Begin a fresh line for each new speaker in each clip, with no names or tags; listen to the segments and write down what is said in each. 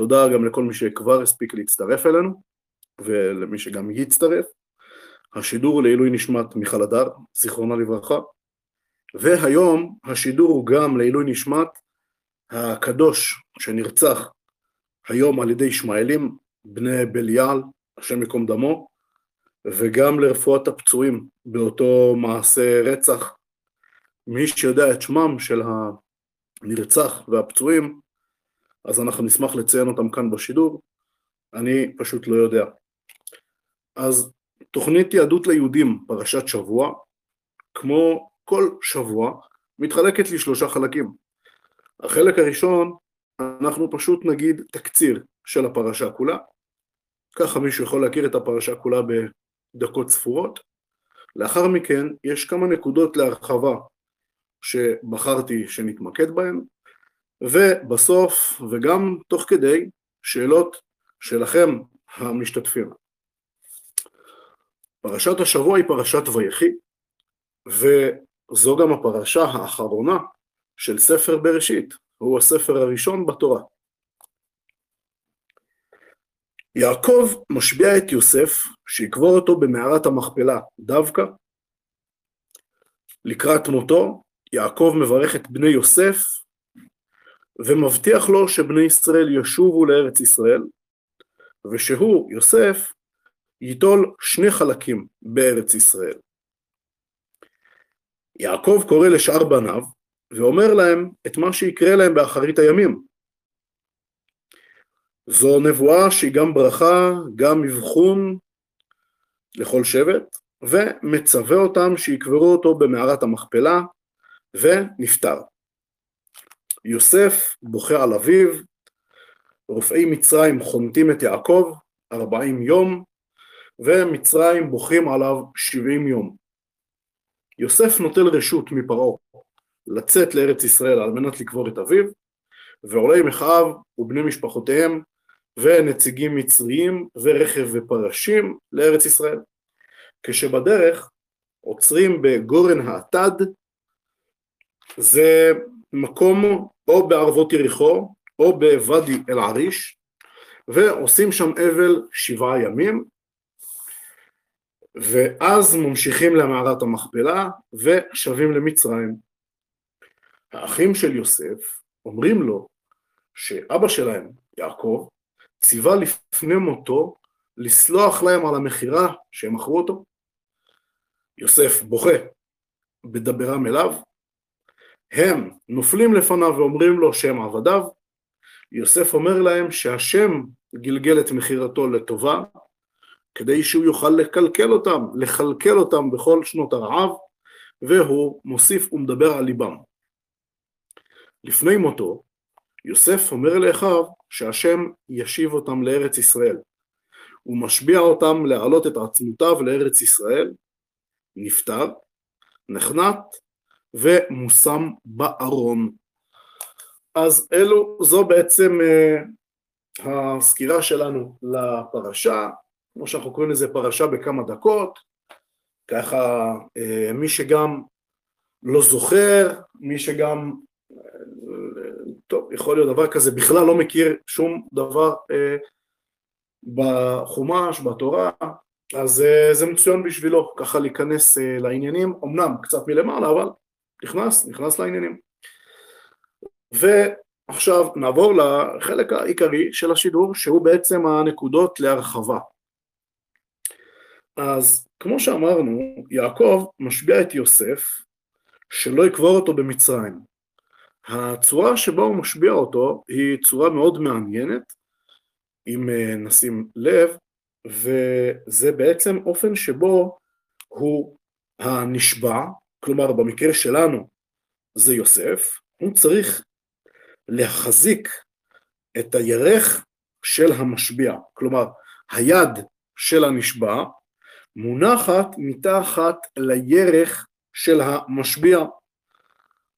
תודה גם לכל מי שכבר הספיק להצטרף אלינו, ולמי שגם יצטרף. השידור לעילוי נשמת מיכל הדר, זיכרונה לברכה, והיום השידור הוא גם לעילוי נשמת הקדוש שנרצח היום על ידי ישמעאלים, בני בליעל, השם ייקום דמו, וגם לרפואת הפצועים באותו מעשה רצח. מי שיודע את שמם של הנרצח והפצועים, אז אנחנו נשמח לציין אותם כאן בשידור, אני פשוט לא יודע. אז תוכנית יהדות ליהודים, פרשת שבוע, כמו כל שבוע, מתחלקת לשלושה חלקים. החלק הראשון, אנחנו פשוט נגיד תקציר של הפרשה כולה, ככה מישהו יכול להכיר את הפרשה כולה בדקות ספורות. לאחר מכן יש כמה נקודות להרחבה שבחרתי שנתמקד בהן, ובסוף וגם תוך כדי שאלות שלכם המשתתפים. פרשת השבוע היא פרשת ויחי, וזו גם הפרשה האחרונה של ספר בראשית, הוא הספר הראשון בתורה. יעקב משביע את יוסף שיקבור אותו במערת המכפלה דווקא. לקראת מותו, יעקב מברך את בני יוסף ומבטיח לו שבני ישראל ישובו לארץ ישראל, ושהוא, יוסף, ייטול שני חלקים בארץ ישראל. יעקב קורא לשאר בניו ואומר להם את מה שיקרה להם באחרית הימים. זו נבואה שהיא גם ברכה, גם אבחון לכל שבט, ומצווה אותם שיקברו אותו במערת המכפלה, ונפטר. יוסף בוכה על אביו, רופאי מצרים חונטים את יעקב ארבעים יום, ומצרים בוכים עליו שבעים יום. יוסף נוטל רשות מפרעה לצאת לארץ ישראל על מנת לקבור את אביו, ועולי מחאב ובני משפחותיהם ונציגים מצריים ורכב ופרשים לארץ ישראל. כשבדרך עוצרים בגורן האטד, זה מקום או בערבות יריחו או בוואדי אל-עריש, ועושים שם אבל שבעה ימים, ואז ממשיכים למערת המכפלה ושבים למצרים. האחים של יוסף אומרים לו שאבא שלהם, יעקב, ציווה לפני מותו לסלוח להם על המכירה שהם מכרו אותו. יוסף בוכה בדברם אליו, הם נופלים לפניו ואומרים לו שהם עבדיו, יוסף אומר להם שהשם גלגל את מכירתו לטובה, כדי שהוא יוכל לקלקל אותם, לכלכל אותם בכל שנות הרעב, והוא מוסיף ומדבר על ליבם. לפני מותו, יוסף אומר לאחיו שהשם ישיב אותם לארץ ישראל. הוא משביע אותם להעלות את עצמותיו לארץ ישראל, נפטר, נחנט ומושם בארון. אז אלו, זו בעצם uh, הסקירה שלנו לפרשה, כמו שאנחנו קוראים לזה פרשה בכמה דקות, ככה uh, מי שגם לא זוכר, מי שגם טוב, יכול להיות דבר כזה, בכלל לא מכיר שום דבר אה, בחומש, בתורה, אז אה, זה מצוין בשבילו, ככה להיכנס אה, לעניינים, אמנם קצת מלמעלה, אבל נכנס, נכנס לעניינים. ועכשיו נעבור לחלק העיקרי של השידור, שהוא בעצם הנקודות להרחבה. אז כמו שאמרנו, יעקב משביע את יוסף שלא יקבור אותו במצרים. הצורה שבה הוא משביע אותו היא צורה מאוד מעניינת, אם אה, נשים לב, וזה בעצם אופן שבו הוא הנשבע, כלומר במקרה שלנו זה יוסף, הוא צריך להחזיק את הירך של המשביע, כלומר היד של הנשבע מונחת מתחת לירך של המשביע.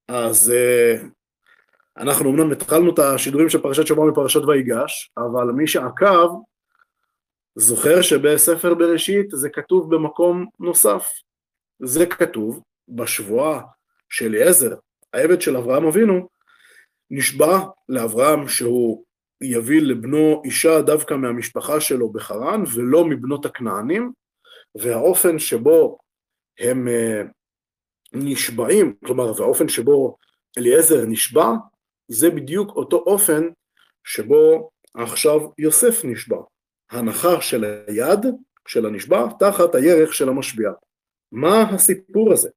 אז אה, אנחנו אמנם התחלנו את השידורים של פרשת שבוע מפרשת ויגש, אבל מי שעקב זוכר שבספר בראשית זה כתוב במקום נוסף. זה כתוב בשבועה של אליעזר, העבד של אברהם אבינו, נשבע לאברהם שהוא יביא לבנו אישה דווקא מהמשפחה שלו בחרן ולא מבנות הכנענים, והאופן שבו הם אה, נשבעים, כלומר, והאופן שבו אליעזר נשבע, זה בדיוק אותו אופן שבו עכשיו יוסף נשבע. הנחה של היד של הנשבע תחת הירך של המשביע. מה הסיפור הזה?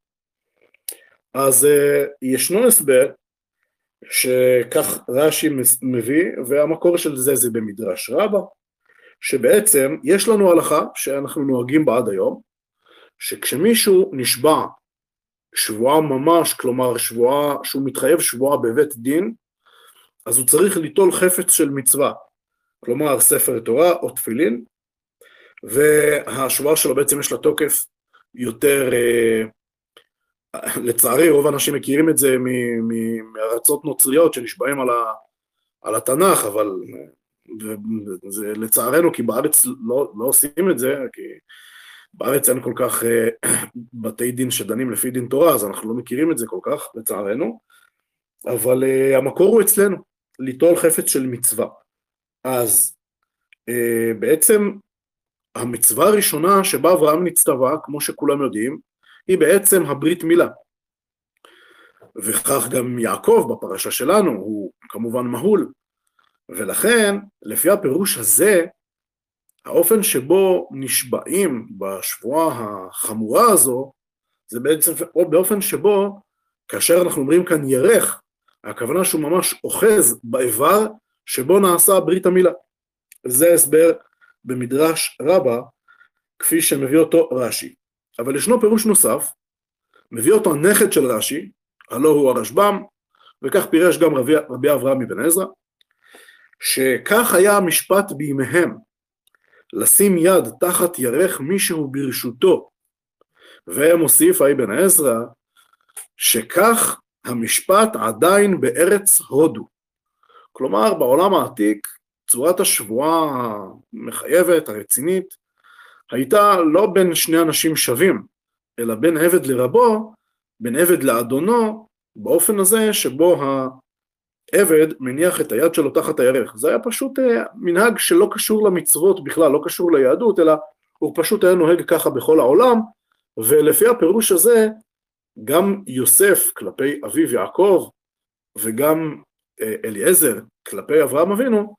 אז uh, ישנו הסבר שכך רש"י מביא, והמקור של זה זה במדרש רבה, שבעצם יש לנו הלכה שאנחנו נוהגים בה עד היום, שכשמישהו נשבע שבועה ממש, כלומר שבועה שהוא מתחייב שבועה בבית דין, אז הוא צריך ליטול חפץ של מצווה, כלומר ספר תורה או תפילין, והשבועה שלו בעצם יש לה תוקף יותר, אה, לצערי רוב האנשים מכירים את זה מארצות נוצריות שנשבעים על, ה, על התנ"ך, אבל זה לצערנו כי בארץ לא, לא עושים את זה, כי בארץ אין כל כך אה, בתי דין שדנים לפי דין תורה, אז אנחנו לא מכירים את זה כל כך, לצערנו, אבל uh, המקור הוא אצלנו, ליטול חפץ של מצווה. אז uh, בעצם המצווה הראשונה שבה אברהם נצטווה, כמו שכולם יודעים, היא בעצם הברית מילה. וכך גם יעקב בפרשה שלנו, הוא כמובן מהול. ולכן, לפי הפירוש הזה, האופן שבו נשבעים בשבועה החמורה הזו, זה בעצם או באופן שבו, כאשר אנחנו אומרים כאן ירך, הכוונה שהוא ממש אוחז באיבר שבו נעשה ברית המילה. זה הסבר במדרש רבה, כפי שמביא אותו רש"י. אבל ישנו פירוש נוסף, מביא אותו הנכד של רש"י, הלא הוא הרשב"ם, וכך פירש גם רבי, רבי אברהם אבן עזרא, שכך היה המשפט בימיהם, לשים יד תחת ירך מישהו ברשותו, ומוסיף האבן עזרא, שכך המשפט עדיין בארץ הודו. כלומר, בעולם העתיק, צורת השבועה המחייבת, הרצינית, הייתה לא בין שני אנשים שווים, אלא בין עבד לרבו, בין עבד לאדונו, באופן הזה שבו העבד מניח את היד שלו תחת הירך. זה היה פשוט אה, מנהג שלא קשור למצוות בכלל, לא קשור ליהדות, אלא הוא פשוט היה נוהג ככה בכל העולם, ולפי הפירוש הזה, גם יוסף כלפי אביו יעקב, וגם אה, אליעזר כלפי אברהם אבינו,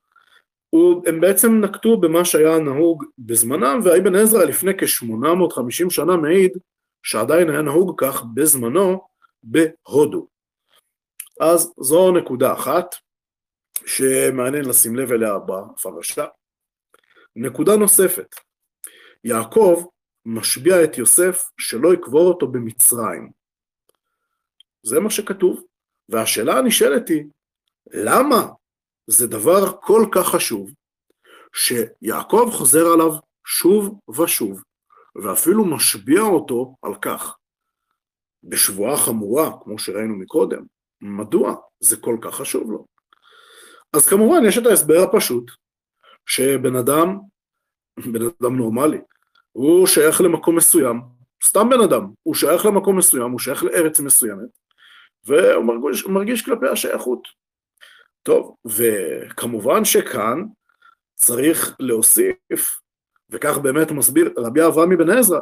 הם בעצם נקטו במה שהיה נהוג בזמנם, והאבן עזרא לפני כ-850 שנה מעיד שעדיין היה נהוג כך בזמנו בהודו. אז זו נקודה אחת שמעניין לשים לב אליה בפרשה. נקודה נוספת, יעקב משביע את יוסף שלא יקבור אותו במצרים. זה מה שכתוב, והשאלה הנשאלת היא, למה זה דבר כל כך חשוב, שיעקב חוזר עליו שוב ושוב, ואפילו משביע אותו על כך, בשבועה חמורה, כמו שראינו מקודם. מדוע זה כל כך חשוב לו? אז כמובן יש את ההסבר הפשוט, שבן אדם, בן אדם נורמלי, הוא שייך למקום מסוים, סתם בן אדם, הוא שייך למקום מסוים, הוא שייך לארץ מסוימת, והוא מרגיש, מרגיש כלפי השייכות. טוב, וכמובן שכאן צריך להוסיף, וכך באמת מסביר רבי אברהם אבן עזרא,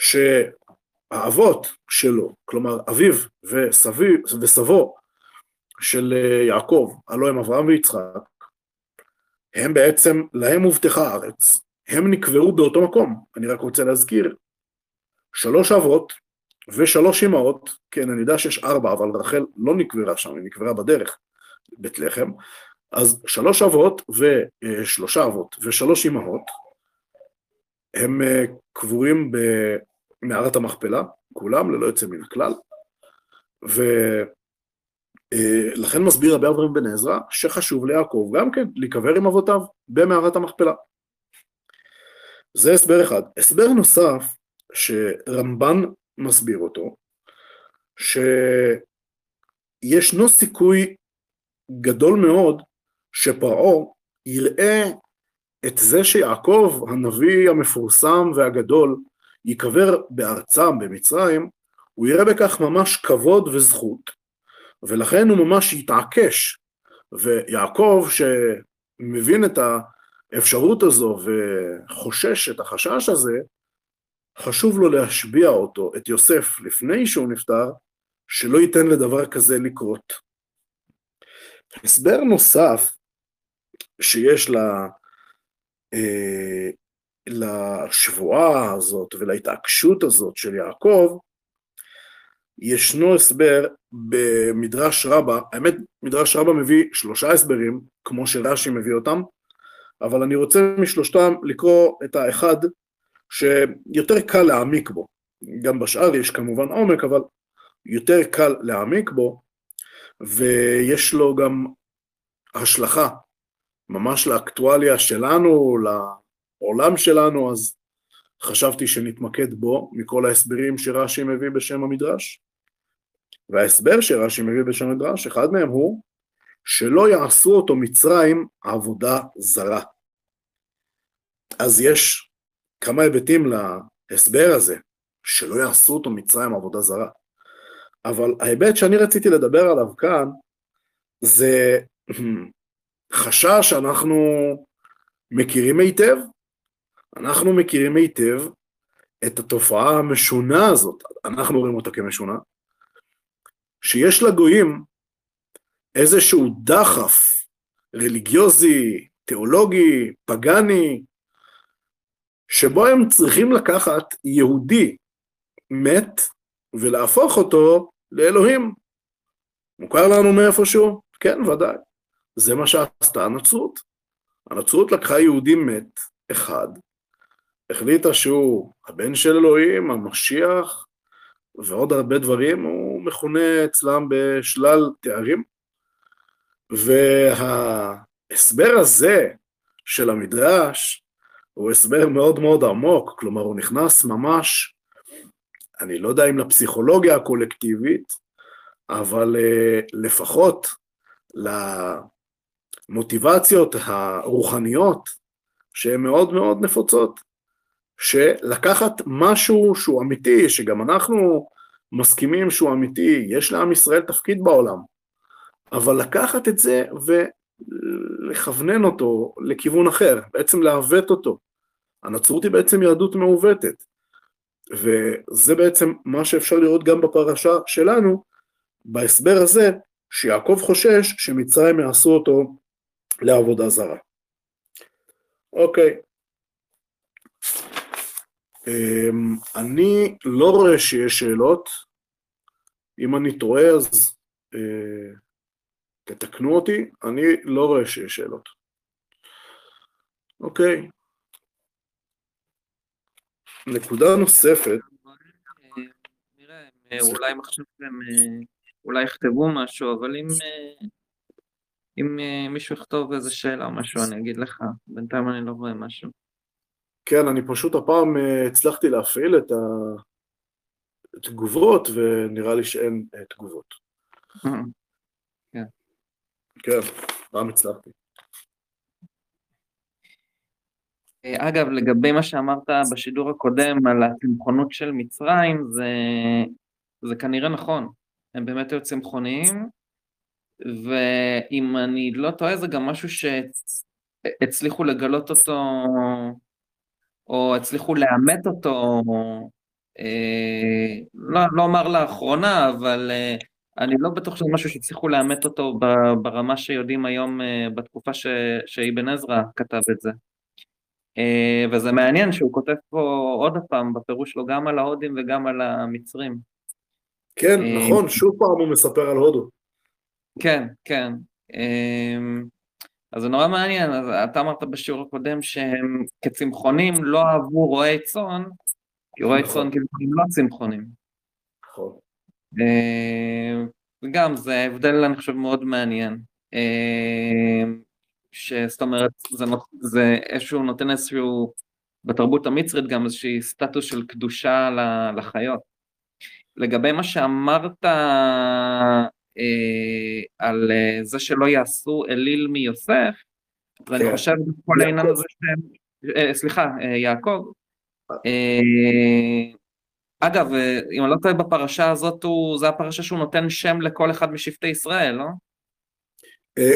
שהאבות שלו, כלומר אביו וסבי, וסבו של יעקב, הלוא הם אברהם ויצחק, הם בעצם, להם הובטחה הארץ, הם נקברו באותו מקום. אני רק רוצה להזכיר, שלוש אבות ושלוש אמהות, כן, אני יודע שיש ארבע, אבל רחל לא נקברה שם, היא נקברה בדרך. בית לחם, אז שלוש אבות ושלושה אבות ושלוש אמהות, הם אה, קבורים במערת המכפלה, כולם, ללא יוצא מן הכלל, ולכן אה, מסביר רבי אברהם בן עזרא שחשוב ליעקב גם כן להיקבר עם אבותיו במערת המכפלה. זה הסבר אחד. הסבר נוסף שרמב"ן מסביר אותו, שישנו סיכוי גדול מאוד שפרעה יראה את זה שיעקב הנביא המפורסם והגדול ייקבר בארצם במצרים, הוא יראה בכך ממש כבוד וזכות, ולכן הוא ממש יתעקש ויעקב שמבין את האפשרות הזו וחושש את החשש הזה, חשוב לו להשביע אותו, את יוסף, לפני שהוא נפטר, שלא ייתן לדבר כזה לקרות. הסבר נוסף שיש לה, אה, לשבועה הזאת ולהתעקשות הזאת של יעקב, ישנו הסבר במדרש רבה, האמת מדרש רבה מביא שלושה הסברים, כמו שרש"י מביא אותם, אבל אני רוצה משלושתם לקרוא את האחד שיותר קל להעמיק בו. גם בשאר יש כמובן עומק, אבל יותר קל להעמיק בו, ויש לו גם השלכה ממש לאקטואליה שלנו, לעולם שלנו, אז חשבתי שנתמקד בו מכל ההסברים שרש"י מביא בשם המדרש. וההסבר שרש"י מביא בשם המדרש, אחד מהם הוא שלא יעשו אותו מצרים עבודה זרה. אז יש כמה היבטים להסבר הזה, שלא יעשו אותו מצרים עבודה זרה. אבל ההיבט שאני רציתי לדבר עליו כאן, זה חשש שאנחנו מכירים היטב, אנחנו מכירים היטב את התופעה המשונה הזאת, אנחנו רואים אותה כמשונה, שיש לגויים איזשהו דחף רליגיוזי, תיאולוגי, פגאני, שבו הם צריכים לקחת יהודי מת ולהפוך אותו לאלוהים. מוכר לנו מאיפשהו? כן, ודאי. זה מה שעשתה הנצרות. הנצרות לקחה יהודי מת אחד, החליטה שהוא הבן של אלוהים, המשיח, ועוד הרבה דברים, הוא מכונה אצלם בשלל תארים. וההסבר הזה של המדרש הוא הסבר מאוד מאוד עמוק, כלומר הוא נכנס ממש, אני לא יודע אם לפסיכולוגיה הקולקטיבית, אבל uh, לפחות למוטיבציות הרוחניות שהן מאוד מאוד נפוצות, שלקחת משהו שהוא אמיתי, שגם אנחנו מסכימים שהוא אמיתי, יש לעם ישראל תפקיד בעולם, אבל לקחת את זה ולכוונן אותו לכיוון אחר, בעצם לעוות אותו. הנצרות היא בעצם יהדות מעוותת, וזה בעצם מה שאפשר לראות גם בפרשה שלנו, בהסבר הזה, שיעקב חושש שמצרים יעשו אותו לעבודה זרה. אוקיי. אמ, אני לא רואה שיש שאלות, אם אני טועה אז אה, תתקנו אותי, אני לא רואה שיש שאלות. אוקיי. נקודה נוספת.
אולי מחשב הם אולי יכתבו משהו, אבל אם, אם מישהו יכתוב איזה שאלה או משהו, אני אגיד לך. בינתיים אני לא רואה משהו.
כן, אני פשוט הפעם הצלחתי להפעיל את התגובות, ונראה לי שאין תגובות.
כן.
כן, פעם הצלחתי.
אגב, לגבי מה שאמרת בשידור הקודם על הצמחונות של מצרים, זה, זה כנראה נכון, הם באמת היו צמחוניים, ואם אני לא טועה זה גם משהו שהצליחו לגלות אותו, או הצליחו לאמת אותו, אה, לא, לא אומר לאחרונה, אבל אה, אני לא בטוח שזה משהו שהצליחו לאמת אותו ברמה שיודעים היום אה, בתקופה ש, שאבן עזרא כתב את זה. אה, וזה מעניין שהוא כותב פה עוד פעם בפירוש שלו גם על ההודים וגם על המצרים.
כן, אה, נכון, שוב פעם הוא מספר על הודו.
כן, כן. אה, אז זה נורא מעניין, אז אתה אמרת בשיעור הקודם שהם כצמחונים לא אהבו רועי צאן, כי רועי נכון. צאן כאילו הם לא צמחונים.
נכון.
וגם זה הבדל אני חושב מאוד מעניין. שזאת אומרת, זה, זה איזשהו נותן איזשהו, בתרבות המצרית גם איזושהי סטטוס של קדושה לחיות. לגבי מה שאמרת אה, על אה, זה שלא יעשו אליל מיוסף, כן. ואני חושב כל העניין הזה שהם, אה, סליחה, אה, יעקב, אה, אגב, אה, אם אני לא טועה בפרשה הזאת, הוא, זה הפרשה שהוא נותן שם לכל אחד משבטי ישראל, לא?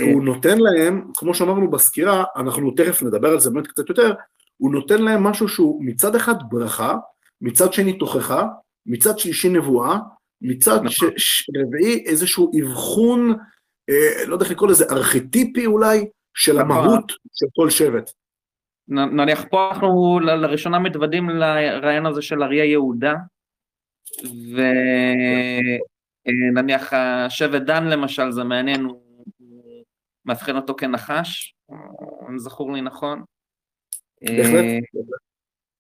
הוא נותן להם, כמו שאמרנו בסקירה, אנחנו תכף נדבר על זה באמת קצת יותר, הוא נותן להם משהו שהוא מצד אחד ברכה, מצד שני תוכחה, מצד שלישי נבואה, מצד נכון. ש... רביעי איזשהו אבחון, אה, לא יודע איך לקרוא לזה, ארכיטיפי אולי, של נכון. המהות של כל שבט.
נניח פה אנחנו לראשונה מתוודים לרעיון הזה של אריה יהודה, ונניח השבט דן למשל, זה מעניין, הוא מאבחן אותו כנחש, אם זכור לי נכון.
בהחלט.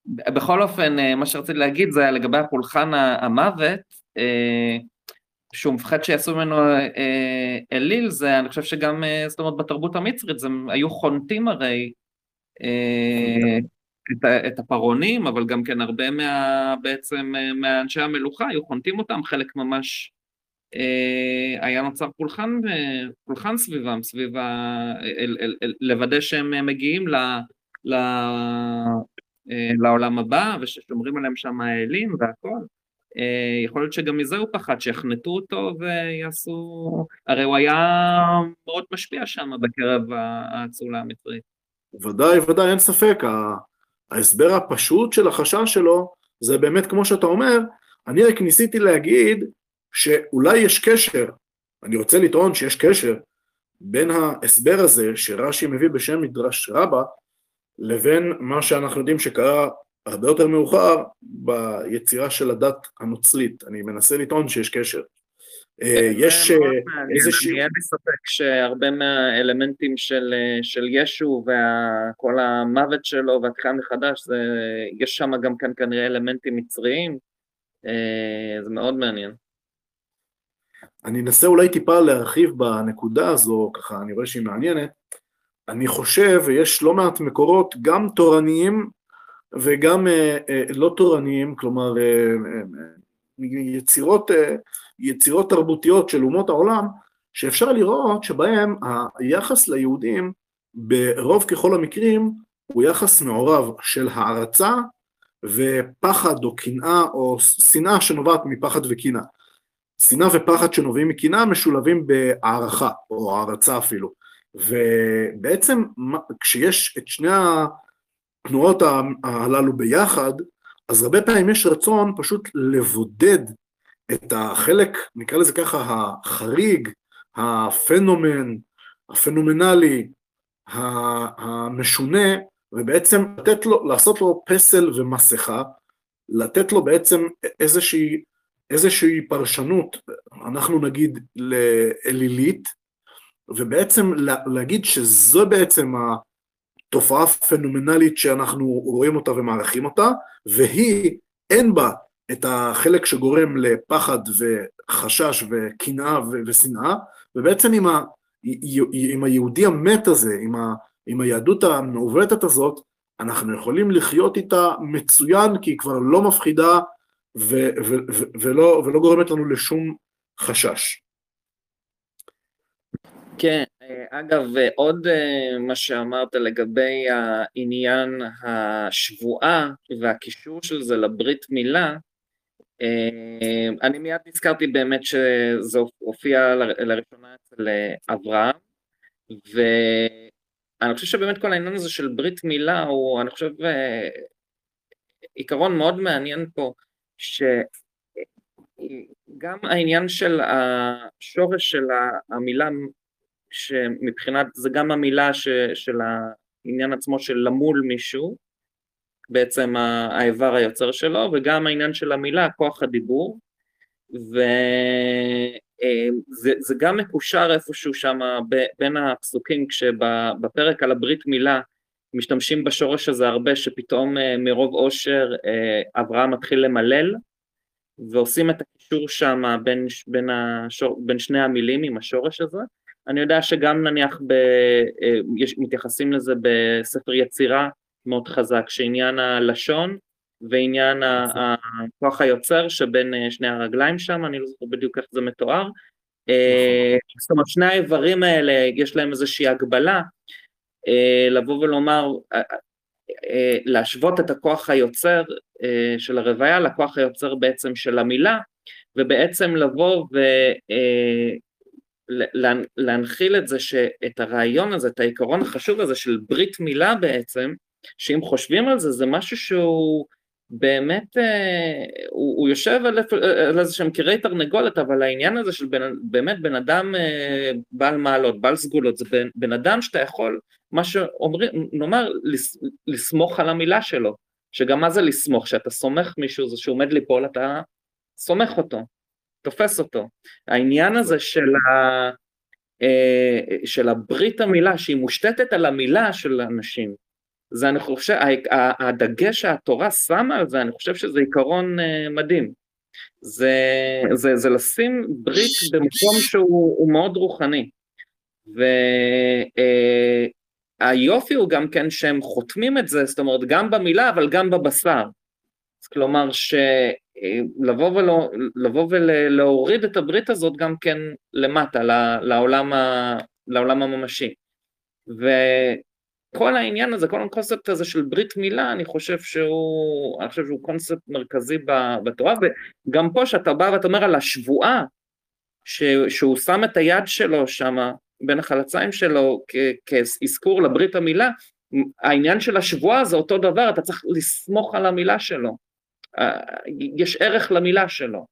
בכל אופן, אה, מה שרציתי להגיד זה לגבי הפולחן המוות, אה, שהוא מפחד שיעשו ממנו אה, אליל, זה אני חושב שגם, זאת אומרת, בתרבות המצרית, זה היו חונטים הרי את, את הפרעונים, אבל גם כן הרבה מה, בעצם מאנשי המלוכה היו חונטים אותם, חלק ממש היה נוצר פולחן, פולחן סביבם, סביב ה... לוודא שהם מגיעים ל... ל... אה, לעולם הבא, וששומרים עליהם שם האלים והכל. אה, יכול להיות שגם מזה הוא פחד, שיחנטו אותו ויעשו... הרי הוא היה מאוד משפיע שם בקרב האצולה המצרית.
ודאי, ודאי, אין ספק. ההסבר הפשוט של החשש שלו זה באמת כמו שאתה אומר, אני רק ניסיתי להגיד שאולי יש קשר, אני רוצה לטעון שיש קשר בין ההסבר הזה שרש"י מביא בשם מדרש רבה, לבין מה שאנחנו יודעים שקרה הרבה יותר מאוחר ביצירה של הדת הנוצרית. אני מנסה לטעון שיש קשר.
אה, יש אה, איזושהי... אין לי ספק שהרבה מהאלמנטים של, אה, של ישו וכל המוות שלו והתחילה מחדש, זה, יש שם גם כאן כנראה אלמנטים מצריים, זה מאוד מעניין.
אני אנסה אולי טיפה להרחיב בנקודה הזו, ככה אני רואה שהיא מעניינת. אני חושב, ויש לא מעט מקורות, גם תורניים וגם אה, אה, לא תורניים, כלומר אה, יצירות, יצירות תרבותיות של אומות העולם, שאפשר לראות שבהם היחס ליהודים ברוב ככל המקרים הוא יחס מעורב של הערצה ופחד או קנאה או שנאה שנובעת מפחד וקנאה. שנאה ופחד שנובעים מקנאה משולבים בהערכה או הערצה אפילו. ובעצם כשיש את שני התנועות הללו ביחד, אז הרבה פעמים יש רצון פשוט לבודד את החלק, נקרא לזה ככה, החריג, הפנומן, הפנומנלי, המשונה, ובעצם לתת לו, לעשות לו פסל ומסכה, לתת לו בעצם איזושהי, איזושהי פרשנות, אנחנו נגיד לאלילית, ובעצם להגיד שזו בעצם התופעה הפנומנלית שאנחנו רואים אותה ומערכים אותה, והיא, אין בה את החלק שגורם לפחד וחשש וקנאה ושנאה, ובעצם עם, ה, עם היהודי המת הזה, עם, ה, עם היהדות המעוותת הזאת, אנחנו יכולים לחיות איתה מצוין, כי היא כבר לא מפחידה ו, ו, ו, ולא, ולא גורמת לנו לשום חשש.
כן, אה, אגב, אה, עוד אה, מה שאמרת לגבי העניין השבועה והקישור של זה לברית מילה, אני מיד נזכרתי באמת שזה הופיע לראשונה אצל אברהם, ואני חושב שבאמת כל העניין הזה של ברית מילה הוא, אני חושב, עיקרון מאוד מעניין פה, שגם העניין של השורש של המילה שמבחינת, זה גם המילה ש, של העניין עצמו של למול מישהו, בעצם האיבר היוצר שלו, וגם העניין של המילה, כוח הדיבור, וזה אה, גם מקושר איפשהו שם בין הפסוקים, כשבפרק על הברית מילה משתמשים בשורש הזה הרבה, שפתאום אה, מרוב עושר אה, אברהם מתחיל למלל, ועושים את הקישור שם בין, בין, השור, בין שני המילים עם השורש הזה, אני יודע שגם נניח ב, אה, יש, מתייחסים לזה בספר יצירה מאוד חזק, שעניין הלשון ועניין הכוח היוצר שבין שני הרגליים שם, אני לא זוכר בדיוק איך זה מתואר. נכון. זאת אומרת, שני האיברים האלה, יש להם איזושהי הגבלה, לבוא ולומר, להשוות את הכוח היוצר של הרוויה לכוח היוצר בעצם של המילה, ובעצם לבוא להנחיל את זה, את הרעיון הזה, את העיקרון החשוב הזה של ברית מילה בעצם, שאם חושבים על זה, זה משהו שהוא באמת, אה, הוא, הוא יושב על, על איזה שהם קירי תרנגולת, אבל העניין הזה של בן, באמת בן אדם אה, בעל מעלות, בעל סגולות, זה בן, בן אדם שאתה יכול, מה שאומרים, נאמר, לס, לסמוך על המילה שלו, שגם מה זה לסמוך, שאתה סומך מישהו, זה שהוא עומד ליפול, אתה סומך אותו, תופס אותו. העניין הזה של, ה, אה, של הברית המילה, שהיא מושתתת על המילה של אנשים, זה אני חושב, הדגש שהתורה שמה על זה, אני חושב שזה עיקרון אה, מדהים. זה, זה, זה לשים ברית במקום שהוא מאוד רוחני. והיופי הוא גם כן שהם חותמים את זה, זאת אומרת גם במילה אבל גם בבשר. כלומר שלבוא לבוא ולהוריד את הברית הזאת גם כן למטה, לעולם, ה, לעולם הממשי. כל העניין הזה, כל הקונספט הזה של ברית מילה, אני חושב שהוא, אני חושב שהוא קונספט מרכזי בתורה, וגם פה שאתה בא ואתה אומר על השבועה, ש, שהוא שם את היד שלו שם בין החלציים שלו כאזכור לברית המילה, העניין של השבועה זה אותו דבר, אתה צריך לסמוך על המילה שלו, יש ערך למילה שלו,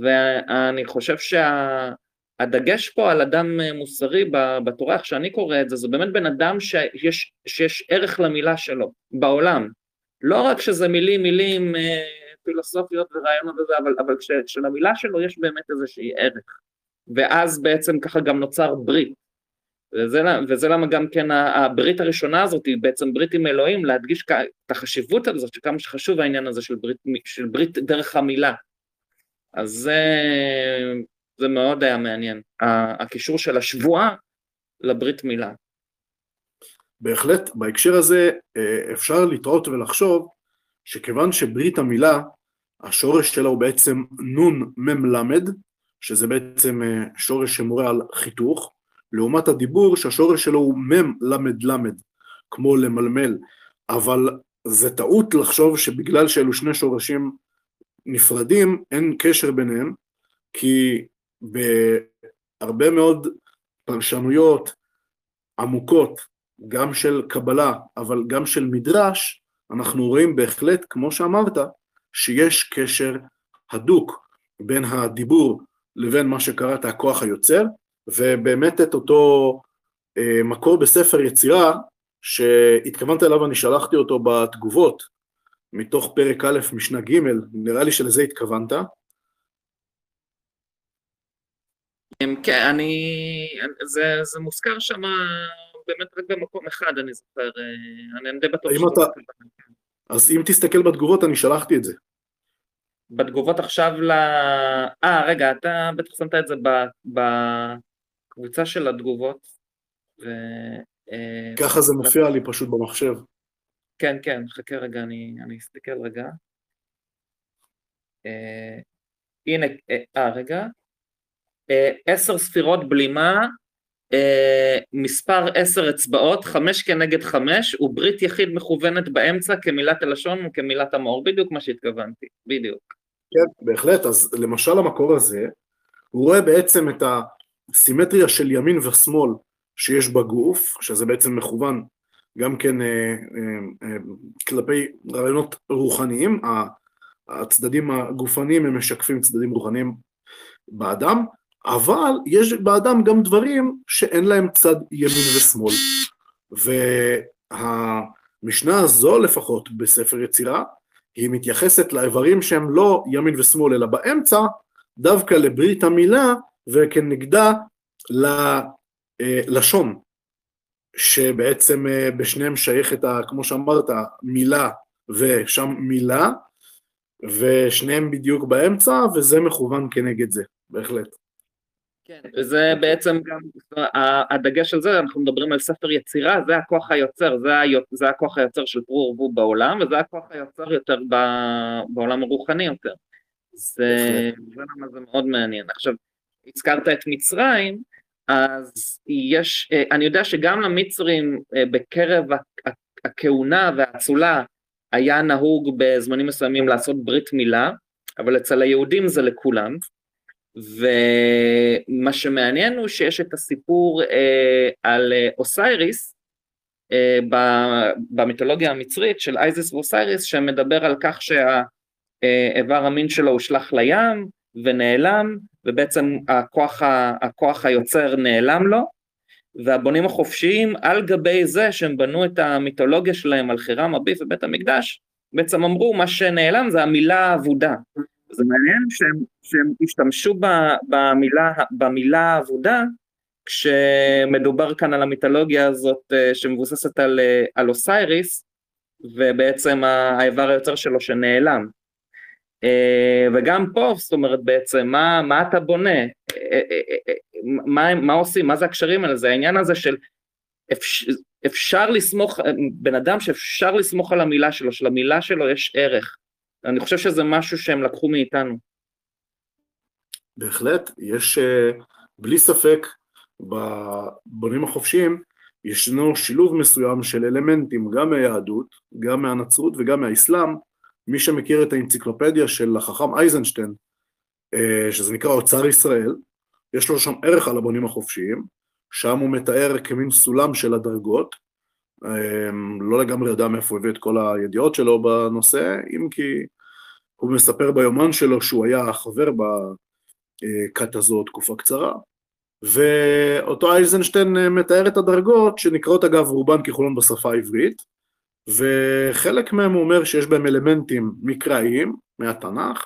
ואני חושב שה... הדגש פה על אדם אה, מוסרי בתורה, איך שאני קורא את זה, זה באמת בן אדם שיש, שיש ערך למילה שלו בעולם. לא רק שזה מילים, מילים אה, פילוסופיות ורעיונות וזה, אבל, אבל שלמילה שלו יש באמת איזושהי ערך. ואז בעצם ככה גם נוצר ברית. וזה, וזה למה גם כן הברית הראשונה הזאת היא בעצם ברית עם אלוהים, להדגיש את החשיבות הזאת, שכמה שחשוב העניין הזה של ברית, של ברית דרך המילה. אז זה זה מאוד היה מעניין, הקישור של השבועה לברית מילה.
בהחלט, בהקשר הזה אה, אפשר לטעות ולחשוב שכיוון שברית המילה, השורש שלה הוא בעצם נון למד, שזה בעצם אה, שורש שמורה על חיתוך, לעומת הדיבור שהשורש שלו הוא למד, כמו למלמל, אבל זה טעות לחשוב שבגלל שאלו שני שורשים נפרדים, אין קשר ביניהם, כי בהרבה מאוד פרשנויות עמוקות, גם של קבלה, אבל גם של מדרש, אנחנו רואים בהחלט, כמו שאמרת, שיש קשר הדוק בין הדיבור לבין מה שקראת הכוח היוצר, ובאמת את אותו אה, מקור בספר יצירה, שהתכוונת אליו, אני שלחתי אותו בתגובות, מתוך פרק א', משנה ג', נראה לי שלזה התכוונת,
כן, אני... זה, זה מוזכר שם באמת רק במקום אחד, אני זוכר, אה, אני די בטוח
ש... אתה... אז אם תסתכל בתגובות, אני שלחתי את זה.
בתגובות עכשיו ל... אה, רגע, אתה בטח שמת את זה בקבוצה של התגובות. ו...
אה, ככה זה מופיע לי פשוט במחשב.
כן, כן, חכה רגע, אני, אני אסתכל רגע. אה, הנה, אה, רגע, אה, עשר ספירות בלימה, אה, מספר עשר אצבעות, חמש כנגד חמש, וברית יחיד מכוונת באמצע כמילת הלשון וכמילת המאור, בדיוק מה שהתכוונתי, בדיוק.
כן, בהחלט, אז למשל המקור הזה, הוא רואה בעצם את הסימטריה של ימין ושמאל שיש בגוף, שזה בעצם מכוון גם כן אה, אה, אה, כלפי רעיונות רוחניים, הצדדים הגופניים הם משקפים צדדים רוחניים באדם, אבל יש באדם גם דברים שאין להם צד ימין ושמאל. והמשנה הזו לפחות בספר יצירה, היא מתייחסת לאיברים שהם לא ימין ושמאל אלא באמצע, דווקא לברית המילה וכנגדה ללשון, שבעצם אה, בשניהם שייכת, כמו שאמרת, מילה ושם מילה, ושניהם בדיוק באמצע, וזה מכוון כנגד זה, בהחלט.
כן, וזה בעצם גם, הדגש על זה, אנחנו מדברים על ספר יצירה, זה הכוח היוצר, זה, זה הכוח היוצר של פרו ורבו בעולם, וזה הכוח היוצר יותר ב, בעולם הרוחני יותר. זה, זה למה זה מאוד מעניין. עכשיו, הזכרת את מצרים, אז יש, אני יודע שגם למצרים אה, בקרב הכהונה והאצולה היה נהוג בזמנים מסוימים לעשות ברית מילה, אבל אצל היהודים זה לכולם. ומה שמעניין הוא שיש את הסיפור אה, על אה, אוסייריס אה, במיתולוגיה המצרית של אייזס ואוסייריס שמדבר על כך שהאיבר המין שלו הושלך לים ונעלם ובעצם הכוח, הכוח היוצר נעלם לו והבונים החופשיים על גבי זה שהם בנו את המיתולוגיה שלהם על חירם אביב ובית המקדש בעצם אמרו מה שנעלם זה המילה האבודה זה מעניין שהם, שהם השתמשו במילה, במילה עבודה כשמדובר כאן על המיתולוגיה הזאת אה, שמבוססת על, אה, על אוסייריס ובעצם האיבר היוצר שלו שנעלם. אה, וגם פה זאת אומרת בעצם מה, מה אתה בונה, מה, מה עושים, מה זה הקשרים האלה, זה העניין הזה של אפשר, אפשר לסמוך, בן אדם שאפשר לסמוך על המילה שלו, שלמילה שלו יש ערך, אני חושב שזה משהו שהם לקחו מאיתנו.
בהחלט, יש אה, בלי ספק בבונים החופשיים ישנו שילוב מסוים של אלמנטים גם מהיהדות, גם מהנצרות וגם מהאסלאם. מי שמכיר את האנציקלופדיה של החכם אייזנשטיין, אה, שזה נקרא אוצר ישראל, יש לו שם ערך על הבונים החופשיים, שם הוא מתאר כמין סולם של הדרגות, לא לגמרי יודע מאיפה הוא הביא את כל הידיעות שלו בנושא, אם כי הוא מספר ביומן שלו שהוא היה חבר בכת הזו תקופה קצרה, ואותו אייזנשטיין מתאר את הדרגות, שנקראות אגב רובן ככולן בשפה העברית, וחלק מהם הוא אומר שיש בהם אלמנטים מקראיים מהתנ"ך,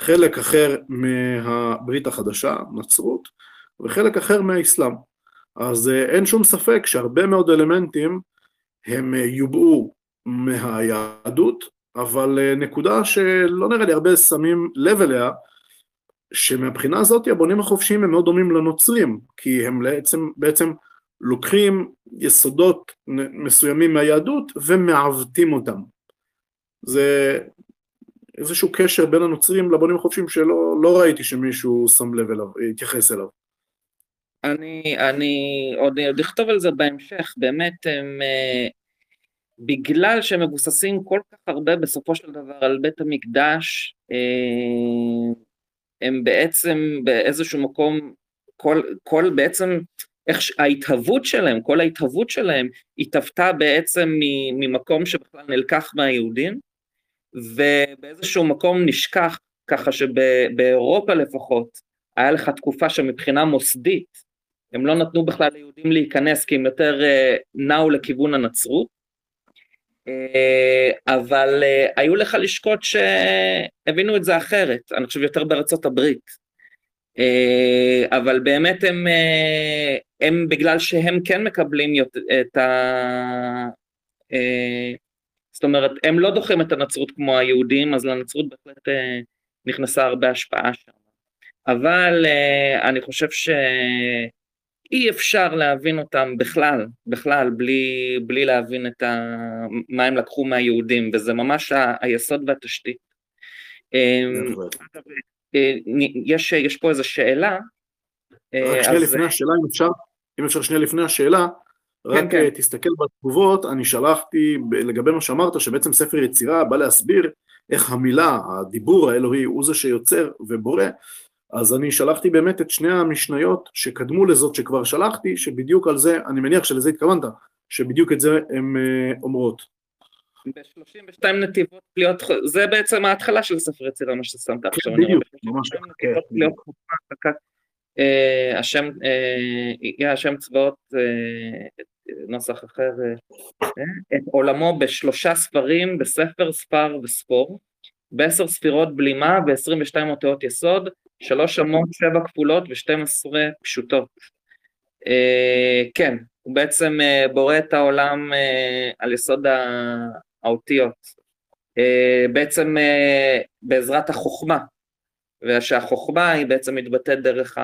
חלק אחר מהברית החדשה, נצרות, וחלק אחר מהאסלאם. אז אה, אין שום ספק שהרבה מאוד אלמנטים הם אה, יובעו מהיהדות, אבל אה, נקודה שלא נראה לי הרבה שמים לב אליה, שמבחינה הזאת הבונים החופשיים הם מאוד דומים לנוצרים, כי הם בעצם, בעצם לוקחים יסודות מסוימים מהיהדות ומעוותים אותם. זה איזשהו קשר בין הנוצרים לבונים החופשיים שלא לא ראיתי שמישהו שם לב אליו, התייחס אליו.
אני, אני עוד, עוד אכתוב על זה בהמשך, באמת הם, אה, בגלל שהם מבוססים כל כך הרבה בסופו של דבר על בית המקדש, אה, הם בעצם באיזשהו מקום, כל, כל בעצם, איך ההתהוות שלהם, כל ההתהוות שלהם התהוותה בעצם ממקום שבכלל נלקח מהיהודים, ובאיזשהו מקום נשכח, ככה שבאירופה לפחות, היה לך תקופה שמבחינה מוסדית, הם לא נתנו בכלל ליהודים להיכנס כי הם יותר uh, נעו לכיוון הנצרות, uh, אבל uh, היו לך לשקוט שהבינו את זה אחרת, אני חושב יותר בארצות הברית. אבל באמת הם, הם בגלל שהם כן מקבלים את ה... זאת אומרת, הם לא דוחים את הנצרות כמו היהודים, אז לנצרות בהחלט נכנסה הרבה השפעה שם. אבל אני חושב ש... אי אפשר להבין אותם בכלל, בכלל, בלי, בלי להבין את ה, מה הם לקחו מהיהודים, וזה ממש ה, היסוד והתשתית. אמ, אה, יש, יש פה איזו שאלה.
אה, רק שנייה לפני השאלה, אם אפשר, אם אפשר שנייה לפני השאלה, כן, רק כן. תסתכל בתגובות, אני שלחתי לגבי מה שאמרת, שבעצם ספר יצירה בא להסביר איך המילה, הדיבור האלוהי הוא זה שיוצר ובורא, אז אני שלחתי באמת את שני המשניות שקדמו לזאת שכבר שלחתי, שבדיוק על זה, אני מניח שלזה התכוונת, שבדיוק את זה הן אה, אומרות.
ב-32 נתיבות להיות, זה בעצם ההתחלה של ספר יצירה, מה ששמת כן, עכשיו.
בדיוק, ממש
ככה. אה, השם, אה, יהיה השם צבאות נוסח אחר, את עולמו בשלושה ספרים, בספר, ספר וספור, בעשר ספירות בלימה ו-22 אותיות יסוד, שלוש אמות, שבע כפולות ושתים עשרה פשוטות. Uh, כן, הוא בעצם uh, בורא את העולם uh, על יסוד האותיות. בעצם בעזרת החוכמה, ושהחוכמה היא בעצם מתבטאת דרך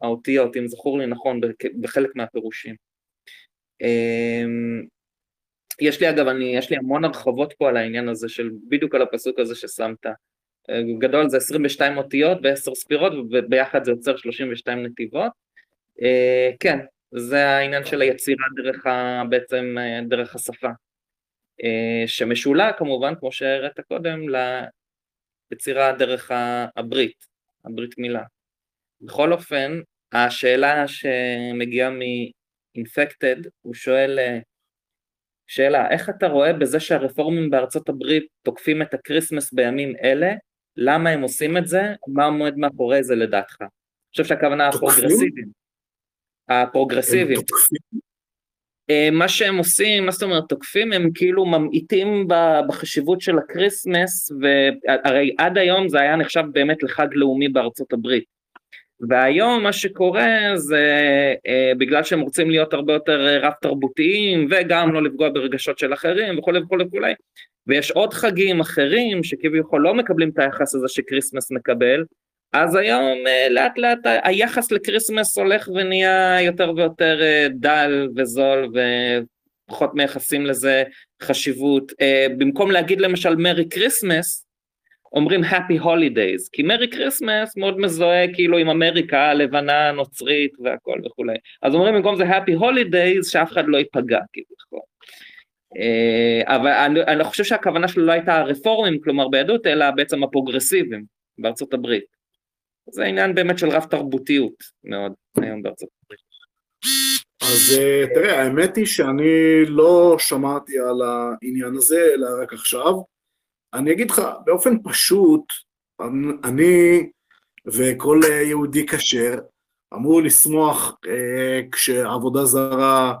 האותיות, אם זכור לי נכון, בחלק מהפירושים. יש לי אגב, אני, יש לי המון הרחבות פה על העניין הזה של בדיוק על הפסוק הזה ששמת. גדול זה 22 אותיות ו-10 ספירות וביחד זה יוצר 32 נתיבות. אה, כן, זה העניין של היצירה דרך ה, בעצם אה, דרך השפה. אה, שמשולה כמובן, כמו שהראית קודם, ליצירה דרך הברית, הברית מילה. בכל אופן, השאלה שמגיעה מ-infected, הוא שואל שאלה, איך אתה רואה בזה שהרפורמים בארצות הברית תוקפים את הקריסמס בימים אלה, למה הם עושים את זה, מה עומד מאחורי זה לדעתך? אני חושב שהכוונה הפרוגרסיביים. הפרוגרסיביים. אה, מה שהם עושים, מה זאת אומרת תוקפים, הם כאילו ממעיטים בחשיבות של הקריסמס, והרי עד היום זה היה נחשב באמת לחג לאומי בארצות הברית. והיום מה שקורה זה אה, בגלל שהם רוצים להיות הרבה יותר אה, רב תרבותיים וגם לא לפגוע ברגשות של אחרים וכולי וכולי וכולי ויש עוד חגים אחרים שכביכול לא מקבלים את היחס הזה שקריסמס מקבל אז היום אה, לאט לאט היחס לקריסמס הולך ונהיה יותר ויותר אה, דל וזול ופחות מייחסים לזה חשיבות. אה, במקום להגיד למשל Merry Christmas אומרים Happy Holidays, כי Merry Christmas מאוד מזוהה כאילו עם אמריקה הלבנה, הנוצרית והכל וכולי. אז אומרים במקום זה Happy Holidays, שאף אחד לא ייפגע כאילו. אבל אני, אני חושב שהכוונה שלו לא הייתה הרפורמים, כלומר ביהדות, אלא בעצם הפרוגרסיביים בארצות הברית. זה עניין באמת של רב תרבותיות מאוד היום בארצות הברית.
אז אה, תראה, האמת היא שאני לא שמעתי על העניין הזה, אלא רק עכשיו. אני אגיד לך, באופן פשוט, אני וכל יהודי כשר אמור לשמוח אה, כשעבודה זרה